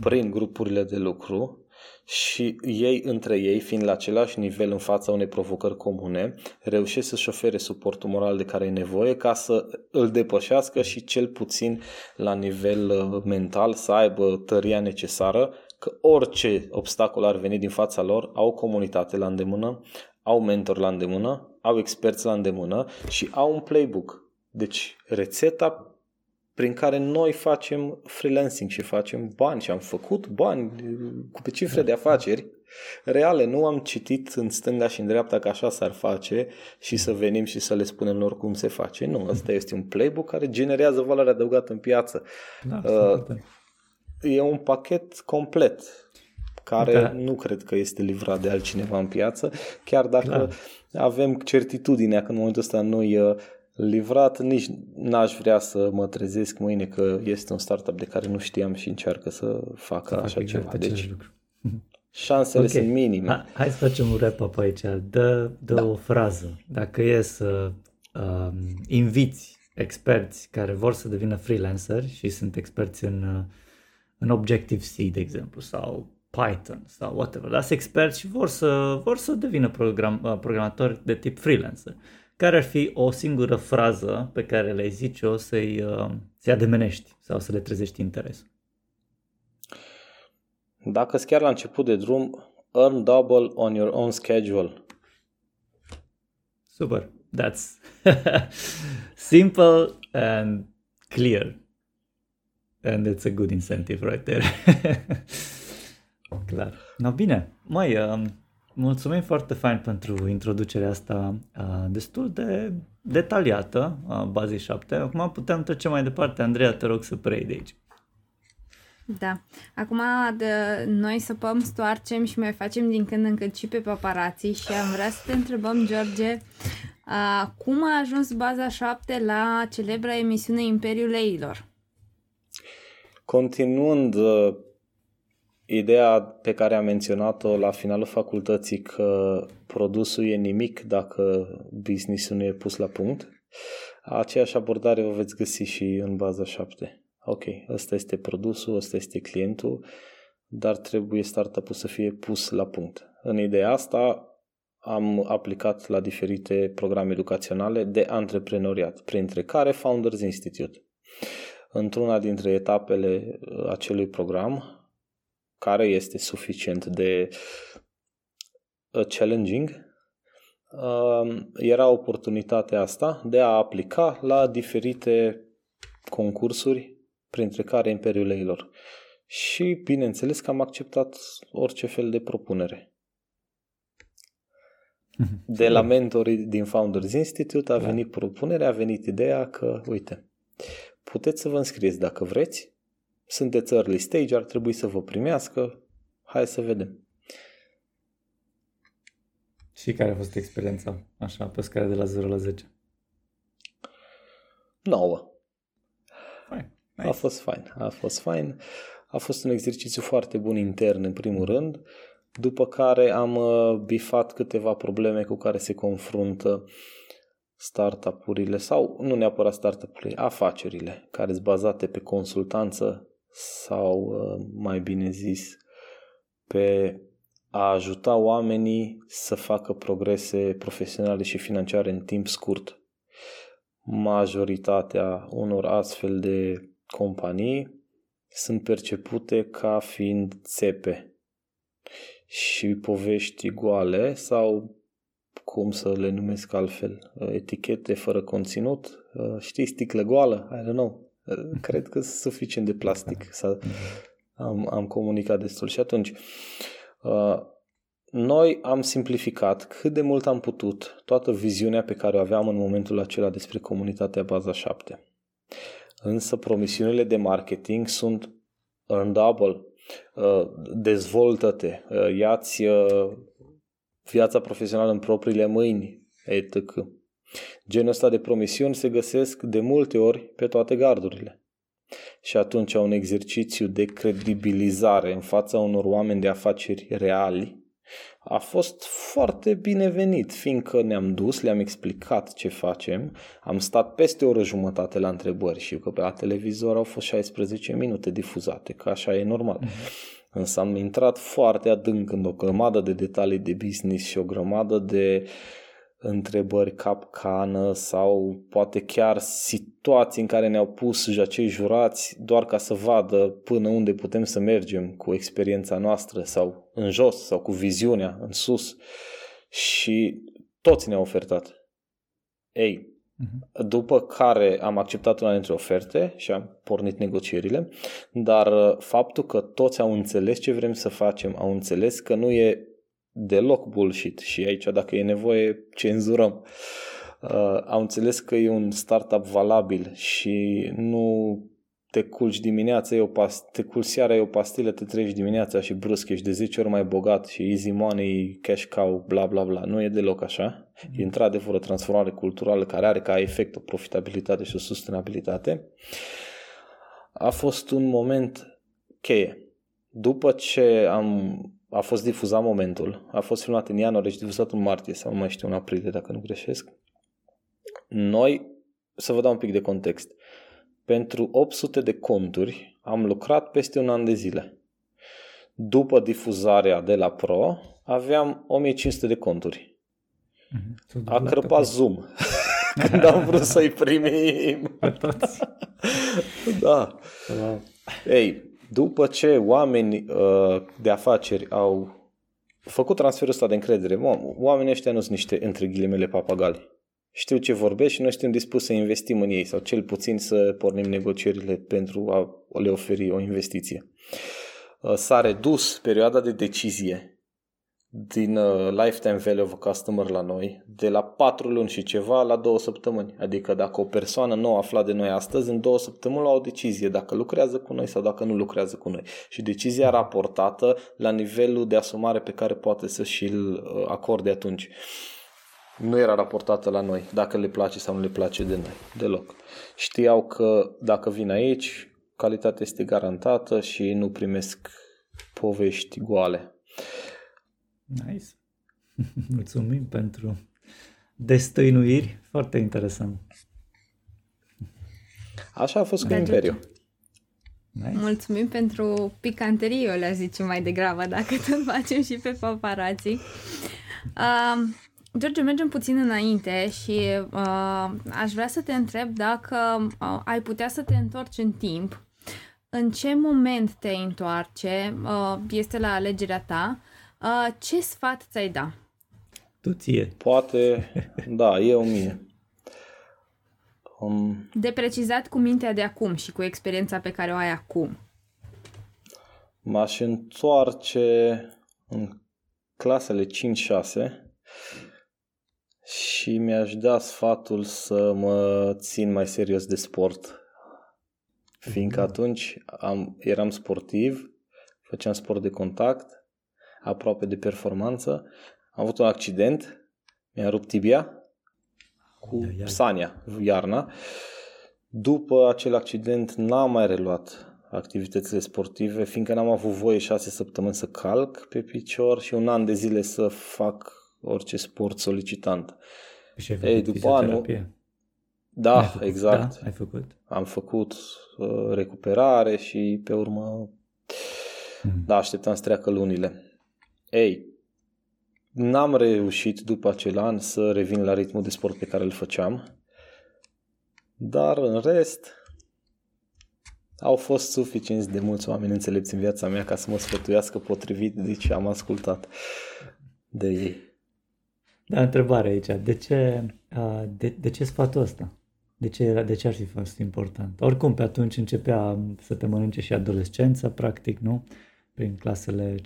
prin grupurile de lucru și ei între ei, fiind la același nivel în fața unei provocări comune, reușesc să-și ofere suportul moral de care e nevoie ca să îl depășească și cel puțin la nivel uh, mental să aibă tăria necesară că orice obstacol ar veni din fața lor, au comunitate la îndemână, au mentor la îndemână, au experți la îndemână și au un playbook. Deci rețeta prin care noi facem freelancing și facem bani și am făcut bani cu pe cifre de afaceri reale. Nu am citit în stânga și în dreapta că așa s-ar face și să venim și să le spunem lor cum se face. Nu, asta este un playbook care generează valoare adăugată în piață. Da, uh, e un pachet complet care da. nu cred că este livrat de altcineva în piață, chiar dacă da. avem certitudinea că în momentul ăsta noi uh, livrat, nici n-aș vrea să mă trezesc mâine că este un startup de care nu știam și încearcă să facă să așa exact ceva. Deci, lucru. șansele okay. sunt minime. Ha, hai să facem un wrap-up aici. Dă, dă da. o frază. Dacă e să um, inviți experți care vor să devină freelancer și sunt experți în, uh, în Objective-C, de exemplu, sau Python sau whatever, dar sunt experți și vor să, vor să devină program, uh, programatori de tip freelancer care ar fi o singură frază pe care le zici o să-i, uh, să-i ademenești sau să le trezești interes? Dacă chiar la început de drum, earn double on your own schedule. Super. That's simple and clear. And it's a good incentive right there. Clar. No, bine. Mai, um, Mulțumim foarte fain pentru introducerea asta uh, destul de detaliată a bazei 7. Acum putem trece mai departe. Andreea, te rog să preiei de aici. Da. Acum de, noi săpăm, stoarcem și mai facem din când în când și pe paparații și am vrea să te întrebăm, George, uh, cum a ajuns baza 7 la celebra emisiune Imperiul Leilor? Continuând uh, ideea pe care am menționat-o la finalul facultății că produsul e nimic dacă business-ul nu e pus la punct, aceeași abordare o veți găsi și în baza 7. Ok, ăsta este produsul, ăsta este clientul, dar trebuie startup-ul să fie pus la punct. În ideea asta am aplicat la diferite programe educaționale de antreprenoriat, printre care Founders Institute. Într-una dintre etapele acelui program care este suficient de uh, challenging, um, era oportunitatea asta de a aplica la diferite concursuri, printre care Imperiul Leilor. Și, bineînțeles, că am acceptat orice fel de propunere. De la mentorii din Founders Institute a da. venit propunerea, a venit ideea că, uite, puteți să vă înscrieți dacă vreți, sunteți early stage, ar trebui să vă primească, hai să vedem. Și care a fost experiența, așa, pe scară de la 0 la 10? 9. Fine. Nice. A fost fain, a fost fain. A fost un exercițiu foarte bun intern, în primul rând, după care am uh, bifat câteva probleme cu care se confruntă startup-urile sau nu neapărat startup-urile, afacerile care sunt bazate pe consultanță sau uh, mai bine zis pe a ajuta oamenii să facă progrese profesionale și financiare în timp scurt. Majoritatea unor astfel de companii sunt percepute ca fiind țepe și povești goale sau cum să le numesc altfel, etichete fără conținut, știi, sticlă goală, I don't know, cred că sunt suficient de plastic să am, am comunicat destul și atunci noi am simplificat cât de mult am putut toată viziunea pe care o aveam în momentul acela despre comunitatea Baza 7. Însă promisiunile de marketing sunt earn double, dezvoltă-te, ia-ți viața profesională în propriile mâini, etc. Genul ăsta de promisiuni se găsesc de multe ori pe toate gardurile. Și atunci un exercițiu de credibilizare în fața unor oameni de afaceri reali a fost foarte binevenit, fiindcă ne-am dus, le-am explicat ce facem, am stat peste o oră jumătate la întrebări și că pe la televizor au fost 16 minute difuzate, că așa e normal. Mm-hmm. Însă am intrat foarte adânc în o grămadă de detalii de business și o grămadă de întrebări capcană sau poate chiar situații în care ne-au pus acei jurați doar ca să vadă până unde putem să mergem cu experiența noastră sau în jos sau cu viziunea în sus și toți ne-au ofertat. Ei, uh-huh. după care am acceptat una dintre oferte și am pornit negocierile, dar faptul că toți au înțeles ce vrem să facem, au înțeles că nu e deloc bullshit și aici dacă e nevoie cenzurăm. Uh, au înțeles că e un startup valabil și nu te culci dimineața, e o past- te culci seara, e o pastilă, te treci dimineața și brusc ești de 10 ori mai bogat și easy money, cash cow, bla bla bla. Nu e deloc așa. Mm. E într-adevăr o transformare culturală care are ca efect o profitabilitate și o sustenabilitate. A fost un moment cheie. După ce am a fost difuzat momentul, a fost filmat în ianuarie și difuzat în martie sau mai știu în aprilie dacă nu greșesc. Noi, să vă dau un pic de context, pentru 800 de conturi am lucrat peste un an de zile. După difuzarea de la Pro, aveam 1500 de conturi. Mhm. A crăpat Zoom când am vrut să-i primim. da. Ei, după ce oameni uh, de afaceri au făcut transferul ăsta de încredere, oamenii ăștia nu sunt niște, între ghilimele, papagali. Știu ce vorbesc și noi suntem dispuși să investim în ei sau cel puțin să pornim negocierile pentru a le oferi o investiție. Uh, s-a redus perioada de decizie din uh, lifetime value of a customer la noi de la 4 luni și ceva la 2 săptămâni. Adică dacă o persoană nu afla de noi astăzi, în 2 săptămâni au o decizie dacă lucrează cu noi sau dacă nu lucrează cu noi. Și decizia raportată la nivelul de asumare pe care poate să și-l uh, acorde atunci. Nu era raportată la noi, dacă le place sau nu le place de noi, deloc. Știau că dacă vin aici, calitatea este garantată și nu primesc povești goale. Nice. Mulțumim pentru destăinuiri. Foarte interesant. Așa a fost cu Imperiu. Nice. Mulțumim pentru picanterie, eu le zice mai degrabă, dacă tot facem și pe paparații. Uh, George, mergem puțin înainte și uh, aș vrea să te întreb dacă uh, ai putea să te întorci în timp. În ce moment te întoarce? Uh, este la alegerea ta Uh, ce sfat ți-ai da? Tu ție. Poate, da, eu mie. Um, de precizat cu mintea de acum și cu experiența pe care o ai acum. M-aș întoarce în clasele 5-6 și mi-aș da sfatul să mă țin mai serios de sport. Fiindcă mhm. atunci am, eram sportiv, făceam sport de contact aproape de performanță. Am avut un accident, mi-a rupt tibia cu Sania, iarna. După acel accident n-am mai reluat activitățile sportive, fiindcă n-am avut voie șase săptămâni să calc pe picior și un an de zile să fac orice sport solicitant. Și ai Ei, după anul... Da, făcut, exact. Da, ai făcut. Am făcut uh, recuperare și pe urmă, mm. da, așteptam să treacă lunile. Ei, n-am reușit după acel an să revin la ritmul de sport pe care îl făceam, dar în rest au fost suficienți de mulți oameni înțelepți în viața mea ca să mă sfătuiască potrivit, deci am ascultat de ei. Da, întrebare aici. De ce, de, de ce sfatul ăsta? De ce, era, de ce ar fi fost important? Oricum, pe atunci începea să te mănânce și adolescența, practic, nu? Prin clasele 5-6.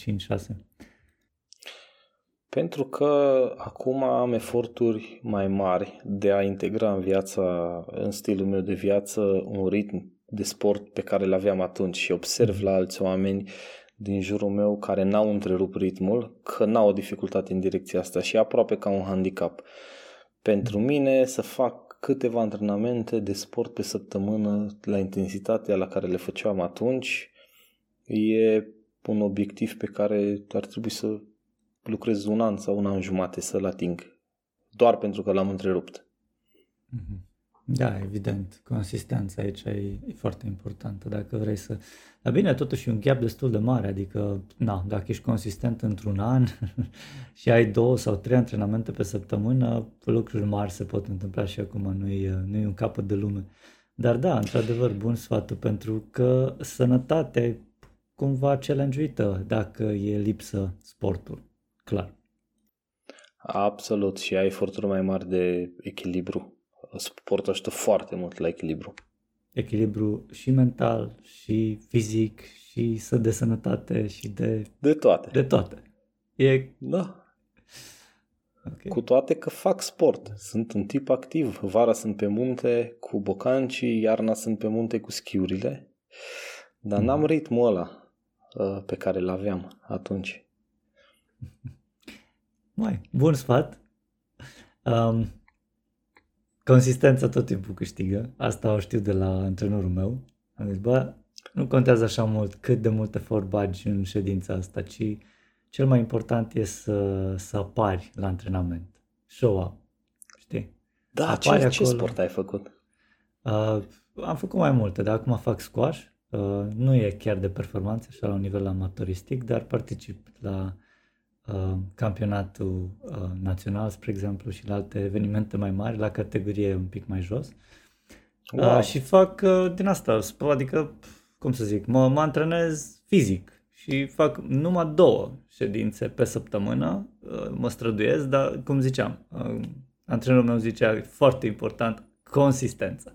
Pentru că acum am eforturi mai mari de a integra în viața, în stilul meu de viață, un ritm de sport pe care îl aveam atunci și observ la alți oameni din jurul meu care n-au întrerupt ritmul, că n-au o dificultate în direcția asta și aproape ca un handicap. Pentru mine să fac câteva antrenamente de sport pe săptămână la intensitatea la care le făceam atunci e un obiectiv pe care ar trebui să lucrez un an sau un an jumate să-l ating, doar pentru că l-am întrerupt. Mm-hmm. Da, evident. Consistența aici e, e foarte importantă dacă vrei să... Dar bine, totuși e un gap destul de mare, adică, na, dacă ești consistent într-un an și ai două sau trei antrenamente pe săptămână, lucruri mari se pot întâmpla și acum nu e, nu e un capăt de lume. Dar da, într-adevăr, bun sfatul, pentru că sănătate cumva challenge dacă e lipsă sportul, clar. Absolut, și ai eforturi mai mari de echilibru sport ajută foarte mult la echilibru. Echilibru și mental, și fizic, și să de sănătate, și de... De toate. De toate. E... Da. Okay. Cu toate că fac sport. Sunt un tip activ. Vara sunt pe munte cu bocancii, iarna sunt pe munte cu schiurile. Dar mm. n-am ritmul ăla uh, pe care îl aveam atunci. Mai, bun sfat. Um, Consistența tot timpul câștigă. Asta o știu de la antrenorul meu. Am zis, bă, nu contează așa mult cât de mult efort bagi în ședința asta, ci cel mai important e să, să apari la antrenament. Show up. Știi? Da, apari ce, ce sport ai făcut? Uh, am făcut mai multe, dar acum fac squash. Uh, nu e chiar de performanță, așa la un nivel amatoristic, dar particip la Uh, campionatul uh, național, spre exemplu, și la alte evenimente mai mari, la categorie un pic mai jos. Uh, wow. Uh, și fac uh, din asta, adică, cum să zic, mă, mă antrenez fizic și fac numai două ședințe pe săptămână, uh, mă străduiesc, dar, cum ziceam, uh, antrenorul meu zicea, foarte important, consistența.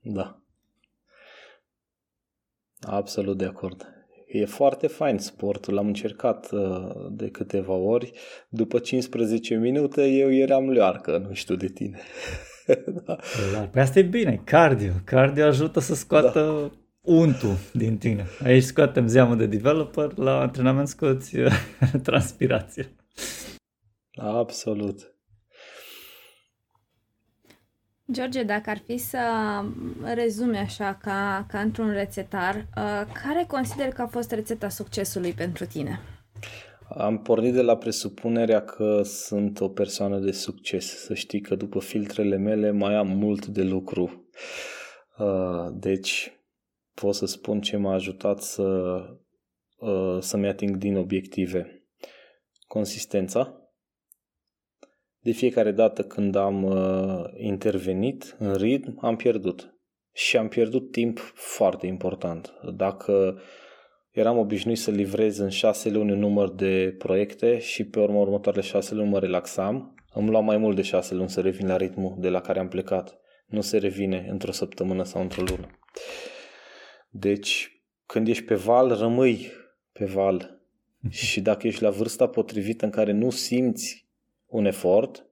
Da. Absolut de acord. E foarte fain sportul, l-am încercat uh, de câteva ori. După 15 minute eu eram leoarcă, nu știu de tine. da. Păi asta e bine, cardio. Cardio ajută să scoată da. untul din tine. Aici scoatem zeamă de developer, la antrenament scoți uh, transpirație. Absolut. George, dacă ar fi să rezumi așa ca, ca într-un rețetar, uh, care consider că a fost rețeta succesului pentru tine? Am pornit de la presupunerea că sunt o persoană de succes. Să știi că după filtrele mele mai am mult de lucru. Uh, deci pot să spun ce m-a ajutat să, uh, să-mi ating din obiective. Consistența, de fiecare dată când am uh, intervenit în ritm, am pierdut. Și am pierdut timp foarte important. Dacă eram obișnuit să livrez în șase luni un număr de proiecte și pe urmă următoarele șase luni mă relaxam, îmi lua mai mult de șase luni să revin la ritmul de la care am plecat. Nu se revine într-o săptămână sau într-o lună. Deci, când ești pe val, rămâi pe val. și dacă ești la vârsta potrivită în care nu simți un efort,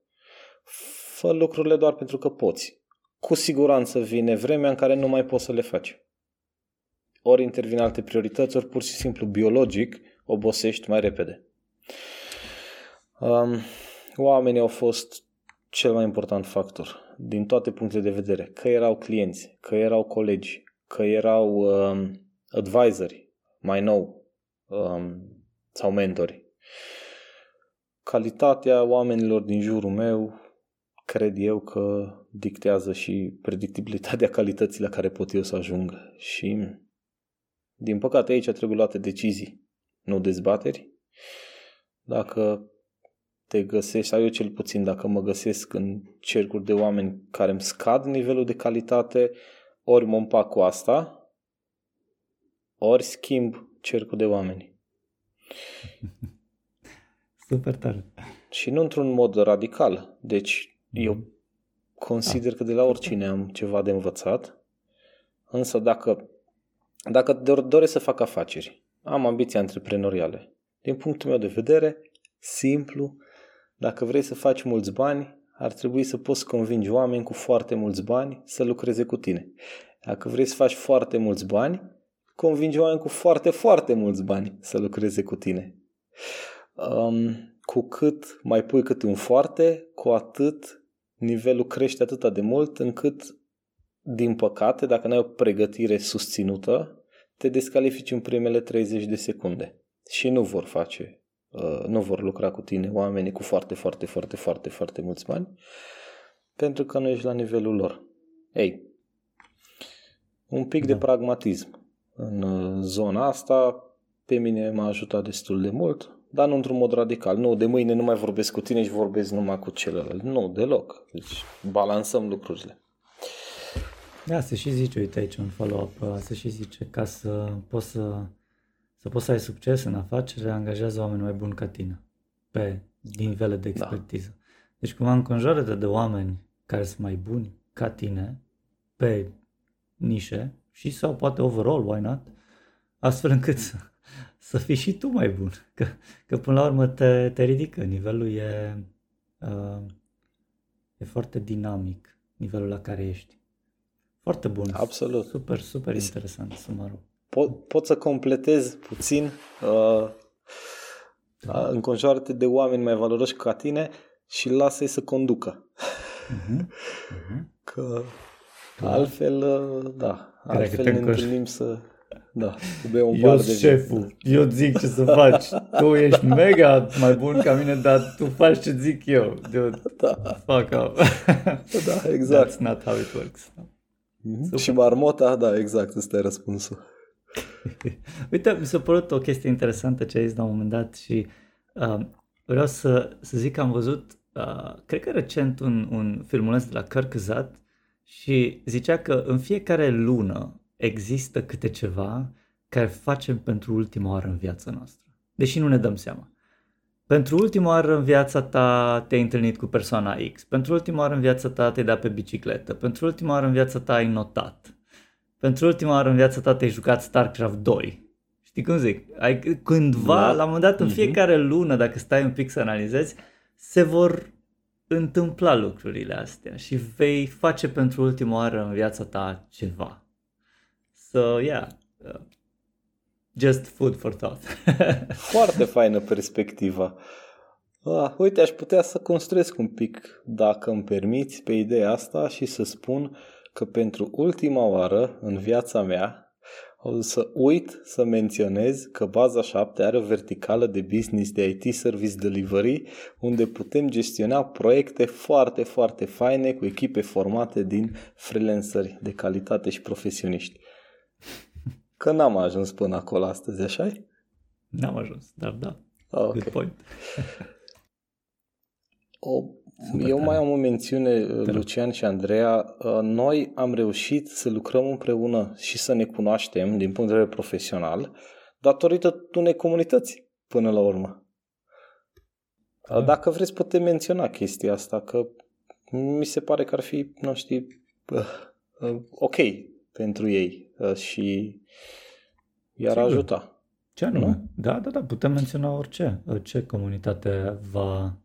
fă lucrurile doar pentru că poți. Cu siguranță vine vremea în care nu mai poți să le faci. Ori intervin alte priorități, ori pur și simplu biologic obosești mai repede. Um, oamenii au fost cel mai important factor din toate punctele de vedere. Că erau clienți, că erau colegi, că erau um, advisori mai nou um, sau mentori calitatea oamenilor din jurul meu cred eu că dictează și predictibilitatea calității la care pot eu să ajung. Și din păcate aici trebuie luate decizii, nu dezbateri. Dacă te găsești, sau eu cel puțin dacă mă găsesc în cercuri de oameni care îmi scad nivelul de calitate, ori mă împac cu asta, ori schimb cercul de oameni. Super tare. Și nu într-un mod radical. Deci eu consider da. că de la oricine am ceva de învățat, însă dacă, dacă doresc să fac afaceri, am ambiții antreprenoriale, din punctul meu de vedere, simplu, dacă vrei să faci mulți bani, ar trebui să poți convingi oameni cu foarte mulți bani să lucreze cu tine. Dacă vrei să faci foarte mulți bani, convingi oameni cu foarte, foarte mulți bani să lucreze cu tine. Um, cu cât mai pui cât un foarte, cu atât nivelul crește atât de mult încât, din păcate, dacă nu ai o pregătire susținută, te descalifici în primele 30 de secunde și nu vor face Uh, nu vor lucra cu tine oamenii cu foarte, foarte, foarte, foarte, foarte mulți bani, pentru că nu ești la nivelul lor. Ei, un pic da. de pragmatism în uh, zona asta pe mine m-a ajutat destul de mult, dar nu într-un mod radical. Nu, de mâine nu mai vorbesc cu tine și vorbesc numai cu celălalt. Nu, deloc. Deci balansăm lucrurile. Da, se și zice, uite aici un follow-up, se și zice, ca să poți să să poți să ai succes în afacere, angajează oameni mai buni ca tine, pe nivele de da. expertiză. Da. Deci cumva înconjoară de oameni care sunt mai buni ca tine, pe nișe, și sau poate overall, why not, astfel încât să, să fii și tu mai bun. Că, că până la urmă te, te ridică, nivelul e, uh, e foarte dinamic, nivelul la care ești. Foarte bun. Absolut. Super, super interesant sumarul pot, pot să completez puțin uh, da. înconjoară de oameni mai valoroși ca tine și lasă-i să conducă. Uh-huh. Uh-huh. Că da. altfel, uh, da, altfel ne întâlnim să... Da, bea un eu de șeful, viață. eu zic ce să faci. Tu ești mega mai bun ca mine, dar tu faci ce zic eu. Dude, da. Fuck up. da, exact. That's not how it works. Mm-hmm. Și marmota, da, exact, ăsta e răspunsul. Uite, mi s-a părut o chestie interesantă ce ai zis la un moment dat și uh, vreau să, să zic că am văzut, uh, cred că recent, un, un filmuleț de la Cărcăzat și zicea că în fiecare lună există câte ceva care facem pentru ultima oară în viața noastră, deși nu ne dăm seama. Pentru ultima oară în viața ta te-ai întâlnit cu persoana X, pentru ultima oară în viața ta te-ai dat pe bicicletă, pentru ultima oară în viața ta ai notat, pentru ultima oară în viața ta te-ai jucat StarCraft 2. Știi cum zic? Ai, cândva, da. la un moment dat, în mhm. fiecare lună, dacă stai un pic să analizezi, se vor întâmpla lucrurile astea și vei face pentru ultima oară în viața ta ceva. So, yeah, uh, just food for thought. Foarte faină perspectiva. Ah, uite, aș putea să construiesc un pic, dacă îmi permiți, pe ideea asta și să spun că pentru ultima oară în viața mea o să uit să menționez că baza 7 are o verticală de business de IT Service Delivery unde putem gestiona proiecte foarte, foarte faine cu echipe formate din freelanceri de calitate și profesioniști. Că n-am ajuns până acolo astăzi, așa N-am ajuns, dar da. Ah, okay. Good point. o Super Eu tare. mai am o mențiune, Lucian și Andreea. Uh, noi am reușit să lucrăm împreună și să ne cunoaștem din punct de vedere profesional datorită unei comunități până la urmă. Da. Dacă vreți, putem menționa chestia asta, că mi se pare că ar fi, nu știu, uh, ok pentru ei și i-ar Sigur. ajuta. Ce nu? Da, da, da, putem menționa orice. Ce comunitate va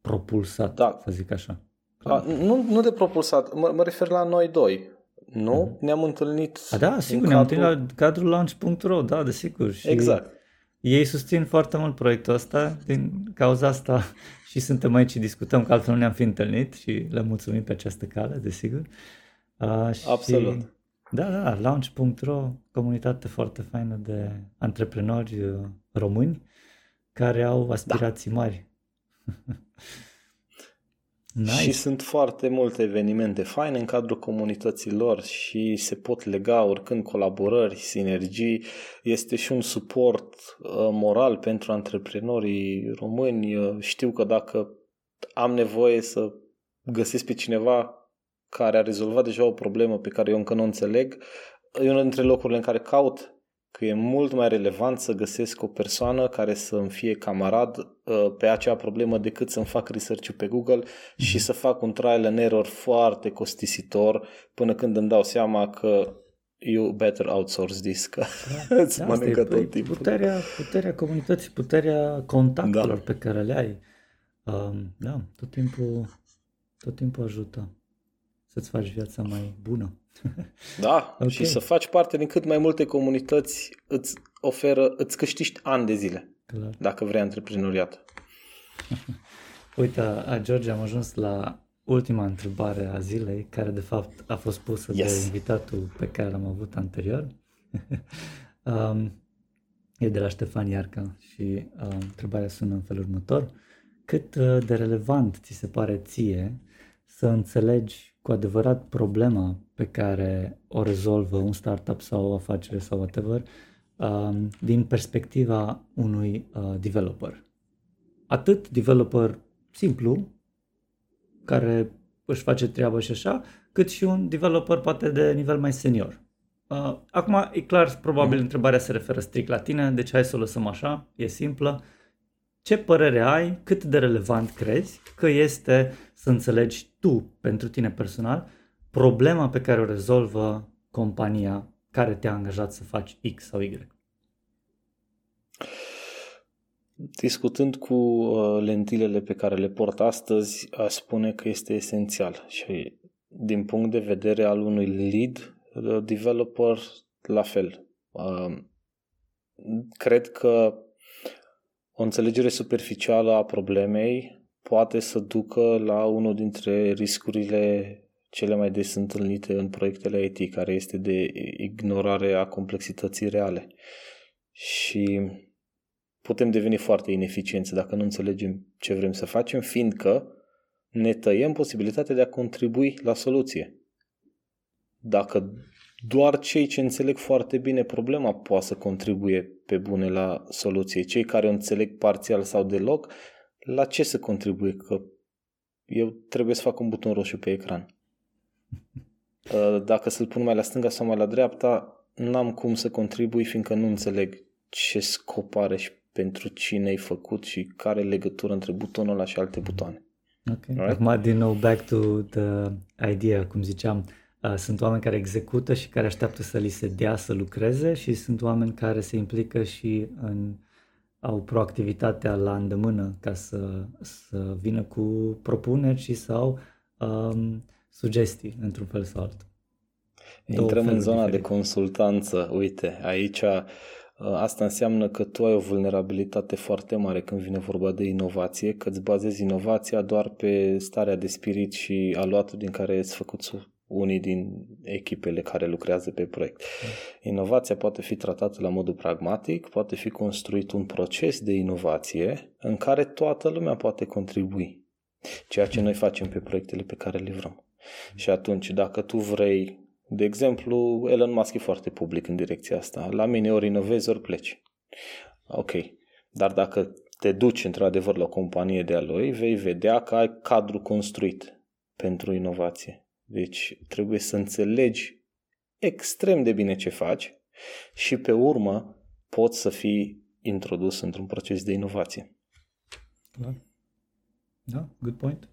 propulsat, da. să zic așa. A, nu, nu de propulsat, mă, mă refer la noi doi. Nu? Uh-huh. Ne-am întâlnit A, da, sigur, ne-am cadrul... întâlnit la cadrul launch.ro, da, desigur. Și exact. Ei susțin foarte mult proiectul ăsta, din cauza asta și suntem aici și discutăm, că altfel nu ne-am fi întâlnit și le mulțumim pe această cale, desigur. Uh, și, Absolut. Da, da, launch.ro, comunitate foarte faină de antreprenori uh, români care au aspirații da. mari Nice. Și sunt foarte multe evenimente faine în cadrul comunităților și se pot lega oricând colaborări, sinergii. Este și un suport uh, moral pentru antreprenorii români. Uh, știu că dacă am nevoie să găsesc pe cineva care a rezolvat deja o problemă pe care eu încă nu o înțeleg, e unul dintre locurile în care caut că e mult mai relevant să găsesc o persoană care să îmi fie camarad uh, pe acea problemă decât să-mi fac research pe Google mm-hmm. și să fac un trial and error foarte costisitor până când îmi dau seama că you better outsource this, că da, îți da, mănâncă tot păi, timpul. Puterea, puterea comunității, puterea contactelor da. pe care le ai. Um, da, tot timpul, tot timpul ajută să-ți faci viața mai bună. Da, okay. și să faci parte din cât mai multe comunități îți oferă, îți câștigi ani de zile, Clar. dacă vrei antreprenoriat. Uite, a, George, am ajuns la ultima întrebare a zilei, care de fapt a fost pusă yes. de invitatul pe care l-am avut anterior. um, e de la Ștefan Iarca și uh, întrebarea sună în felul următor. Cât uh, de relevant ți se pare ție să înțelegi cu adevărat problema pe care o rezolvă un startup sau o afacere sau whatever um, din perspectiva unui uh, developer. Atât developer simplu, care își face treaba și așa, cât și un developer poate de nivel mai senior. Uh, acum, e clar, probabil mm. întrebarea se referă strict la tine, deci hai să o lăsăm așa, e simplă. Ce părere ai, cât de relevant crezi că este să înțelegi tu, pentru tine personal, problema pe care o rezolvă compania care te-a angajat să faci X sau Y? Discutând cu uh, lentilele pe care le port astăzi, aș spune că este esențial și din punct de vedere al unui lead uh, developer, la fel. Uh, cred că o înțelegere superficială a problemei poate să ducă la unul dintre riscurile cele mai des întâlnite în proiectele IT, care este de ignorare a complexității reale. Și putem deveni foarte ineficienți dacă nu înțelegem ce vrem să facem, fiindcă ne tăiem posibilitatea de a contribui la soluție. Dacă doar cei ce înțeleg foarte bine problema poate să contribuie pe bune la soluție. Cei care o înțeleg parțial sau deloc, la ce să contribuie? Că eu trebuie să fac un buton roșu pe ecran. Uh, dacă să-l pun mai la stânga sau mai la dreapta, n-am cum să contribui fiindcă nu înțeleg ce scop are și pentru cine ai făcut și care legătură între butonul ăla și alte butoane. Ok. Right? Acum, din nou, back to the idea, cum ziceam, uh, sunt oameni care execută și care așteaptă să li se dea să lucreze și sunt oameni care se implică și în au proactivitatea la îndemână ca să, să vină cu propuneri și sau um, sugestii într-un fel sau altul. Intrăm în zona diferite. de consultanță. Uite, aici uh, asta înseamnă că tu ai o vulnerabilitate foarte mare când vine vorba de inovație, că îți bazezi inovația doar pe starea de spirit și aluatul din care ai făcut unii din echipele care lucrează pe proiect. Inovația poate fi tratată la modul pragmatic, poate fi construit un proces de inovație în care toată lumea poate contribui. Ceea ce noi facem pe proiectele pe care le vrem. Și atunci, dacă tu vrei, de exemplu, Elon Musk e foarte public în direcția asta. La mine ori inovezi, ori pleci. Ok. Dar dacă te duci într-adevăr la o companie de-a lui, vei vedea că ai cadru construit pentru inovație deci trebuie să înțelegi extrem de bine ce faci și pe urmă poți să fii introdus într-un proces de inovație. Da, da good point.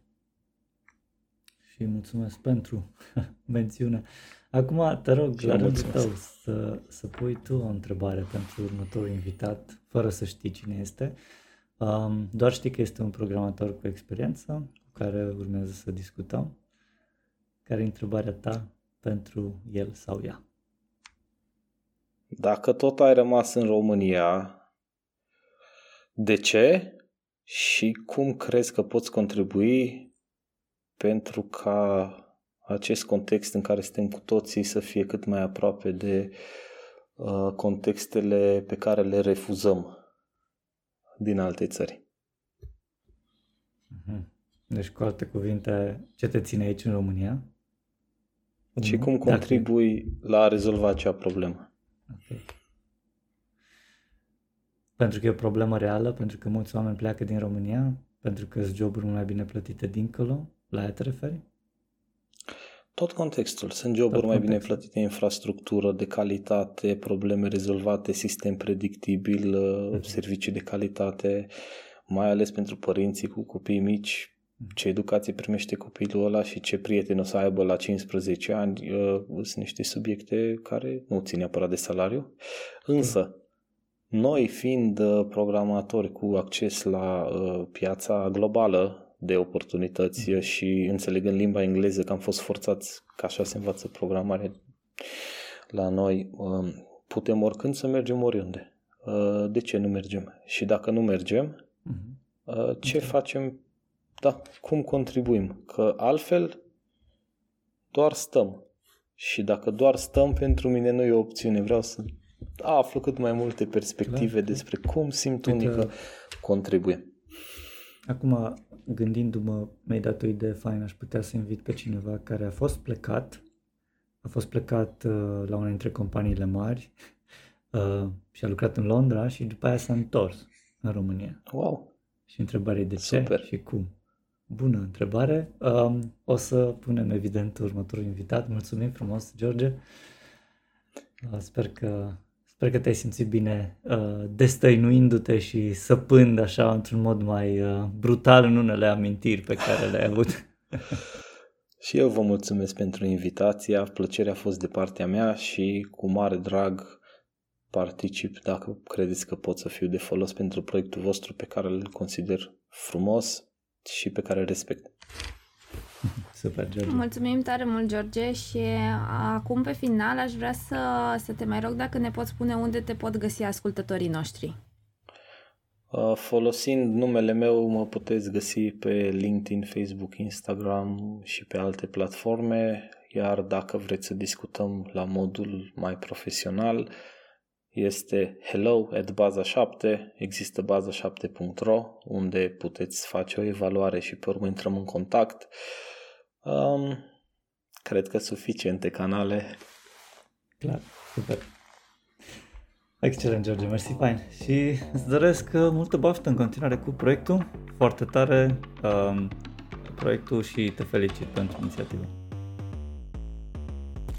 Și mulțumesc pentru mențiune. Acum te rog, la rândul tău, să, să pui tu o întrebare pentru următorul invitat, fără să știi cine este. Um, doar știi că este un programator cu experiență cu care urmează să discutăm care e întrebarea ta pentru el sau ea? Dacă tot ai rămas în România, de ce și cum crezi că poți contribui pentru ca acest context în care suntem cu toții să fie cât mai aproape de uh, contextele pe care le refuzăm din alte țări? Mm-hmm. Deci, cu alte cuvinte, ce te ține aici în România? Și cum contribui Dacă... la a rezolva acea problemă. Okay. Pentru că e o problemă reală, pentru că mulți oameni pleacă din România, pentru că sunt joburi mai bine plătite dincolo, la aia te referi? Tot contextul. Sunt joburi mai bine plătite, infrastructură de calitate, probleme rezolvate, sistem predictibil, uh-huh. servicii de calitate, mai ales pentru părinții cu copii mici, mhm. Ce educație primește copilul ăla și ce prieteni o să aibă la 15 ani uh, sunt niște subiecte care nu țin neapărat de salariu. Însă, noi fiind uh, programatori cu acces la uh, piața globală de oportunități mm. și înțelegând limba engleză, că am fost forțați, ca așa se învață programarea la noi, um, putem oricând să mergem oriunde. Uh, de ce nu mergem? Și dacă nu mergem, mm-hmm. ce okay. facem? Da, cum contribuim? Că altfel doar stăm. Și dacă doar stăm, pentru mine nu e o opțiune. Vreau să aflu cât mai multe perspective Clar. despre cum simt unii că contribuie. Acum, gândindu-mă, mi-ai dat o idee faină, aș putea să invit pe cineva care a fost plecat, a fost plecat uh, la una dintre companiile mari uh, și a lucrat în Londra și după aia s-a întors în România. Wow! Și întrebarea de ce Super. și cum. Bună întrebare. Um, o să punem evident următorul invitat. Mulțumim frumos, George. Uh, sper că Sper că te-ai simțit bine uh, destăinuindu-te și săpând așa într-un mod mai uh, brutal în unele amintiri pe care le-ai avut. și eu vă mulțumesc pentru invitația, plăcerea a fost de partea mea și cu mare drag particip dacă credeți că pot să fiu de folos pentru proiectul vostru pe care îl consider frumos și pe care îl respect. Super, George. Mulțumim tare mult, George, și acum pe final aș vrea să, să te mai rog dacă ne poți spune unde te pot găsi ascultătorii noștri. Folosind numele meu mă puteți găsi pe LinkedIn, Facebook, Instagram și pe alte platforme, iar dacă vreți să discutăm la modul mai profesional, este hello at baza 7, există baza7.ro unde puteți face o evaluare și pe urmă intrăm în contact. Um, cred că suficiente canale. Clar, super. Excelent, George, mersi, fain. Și îți doresc uh, multă baftă în continuare cu proiectul, foarte tare um, proiectul și te felicit pentru inițiativă.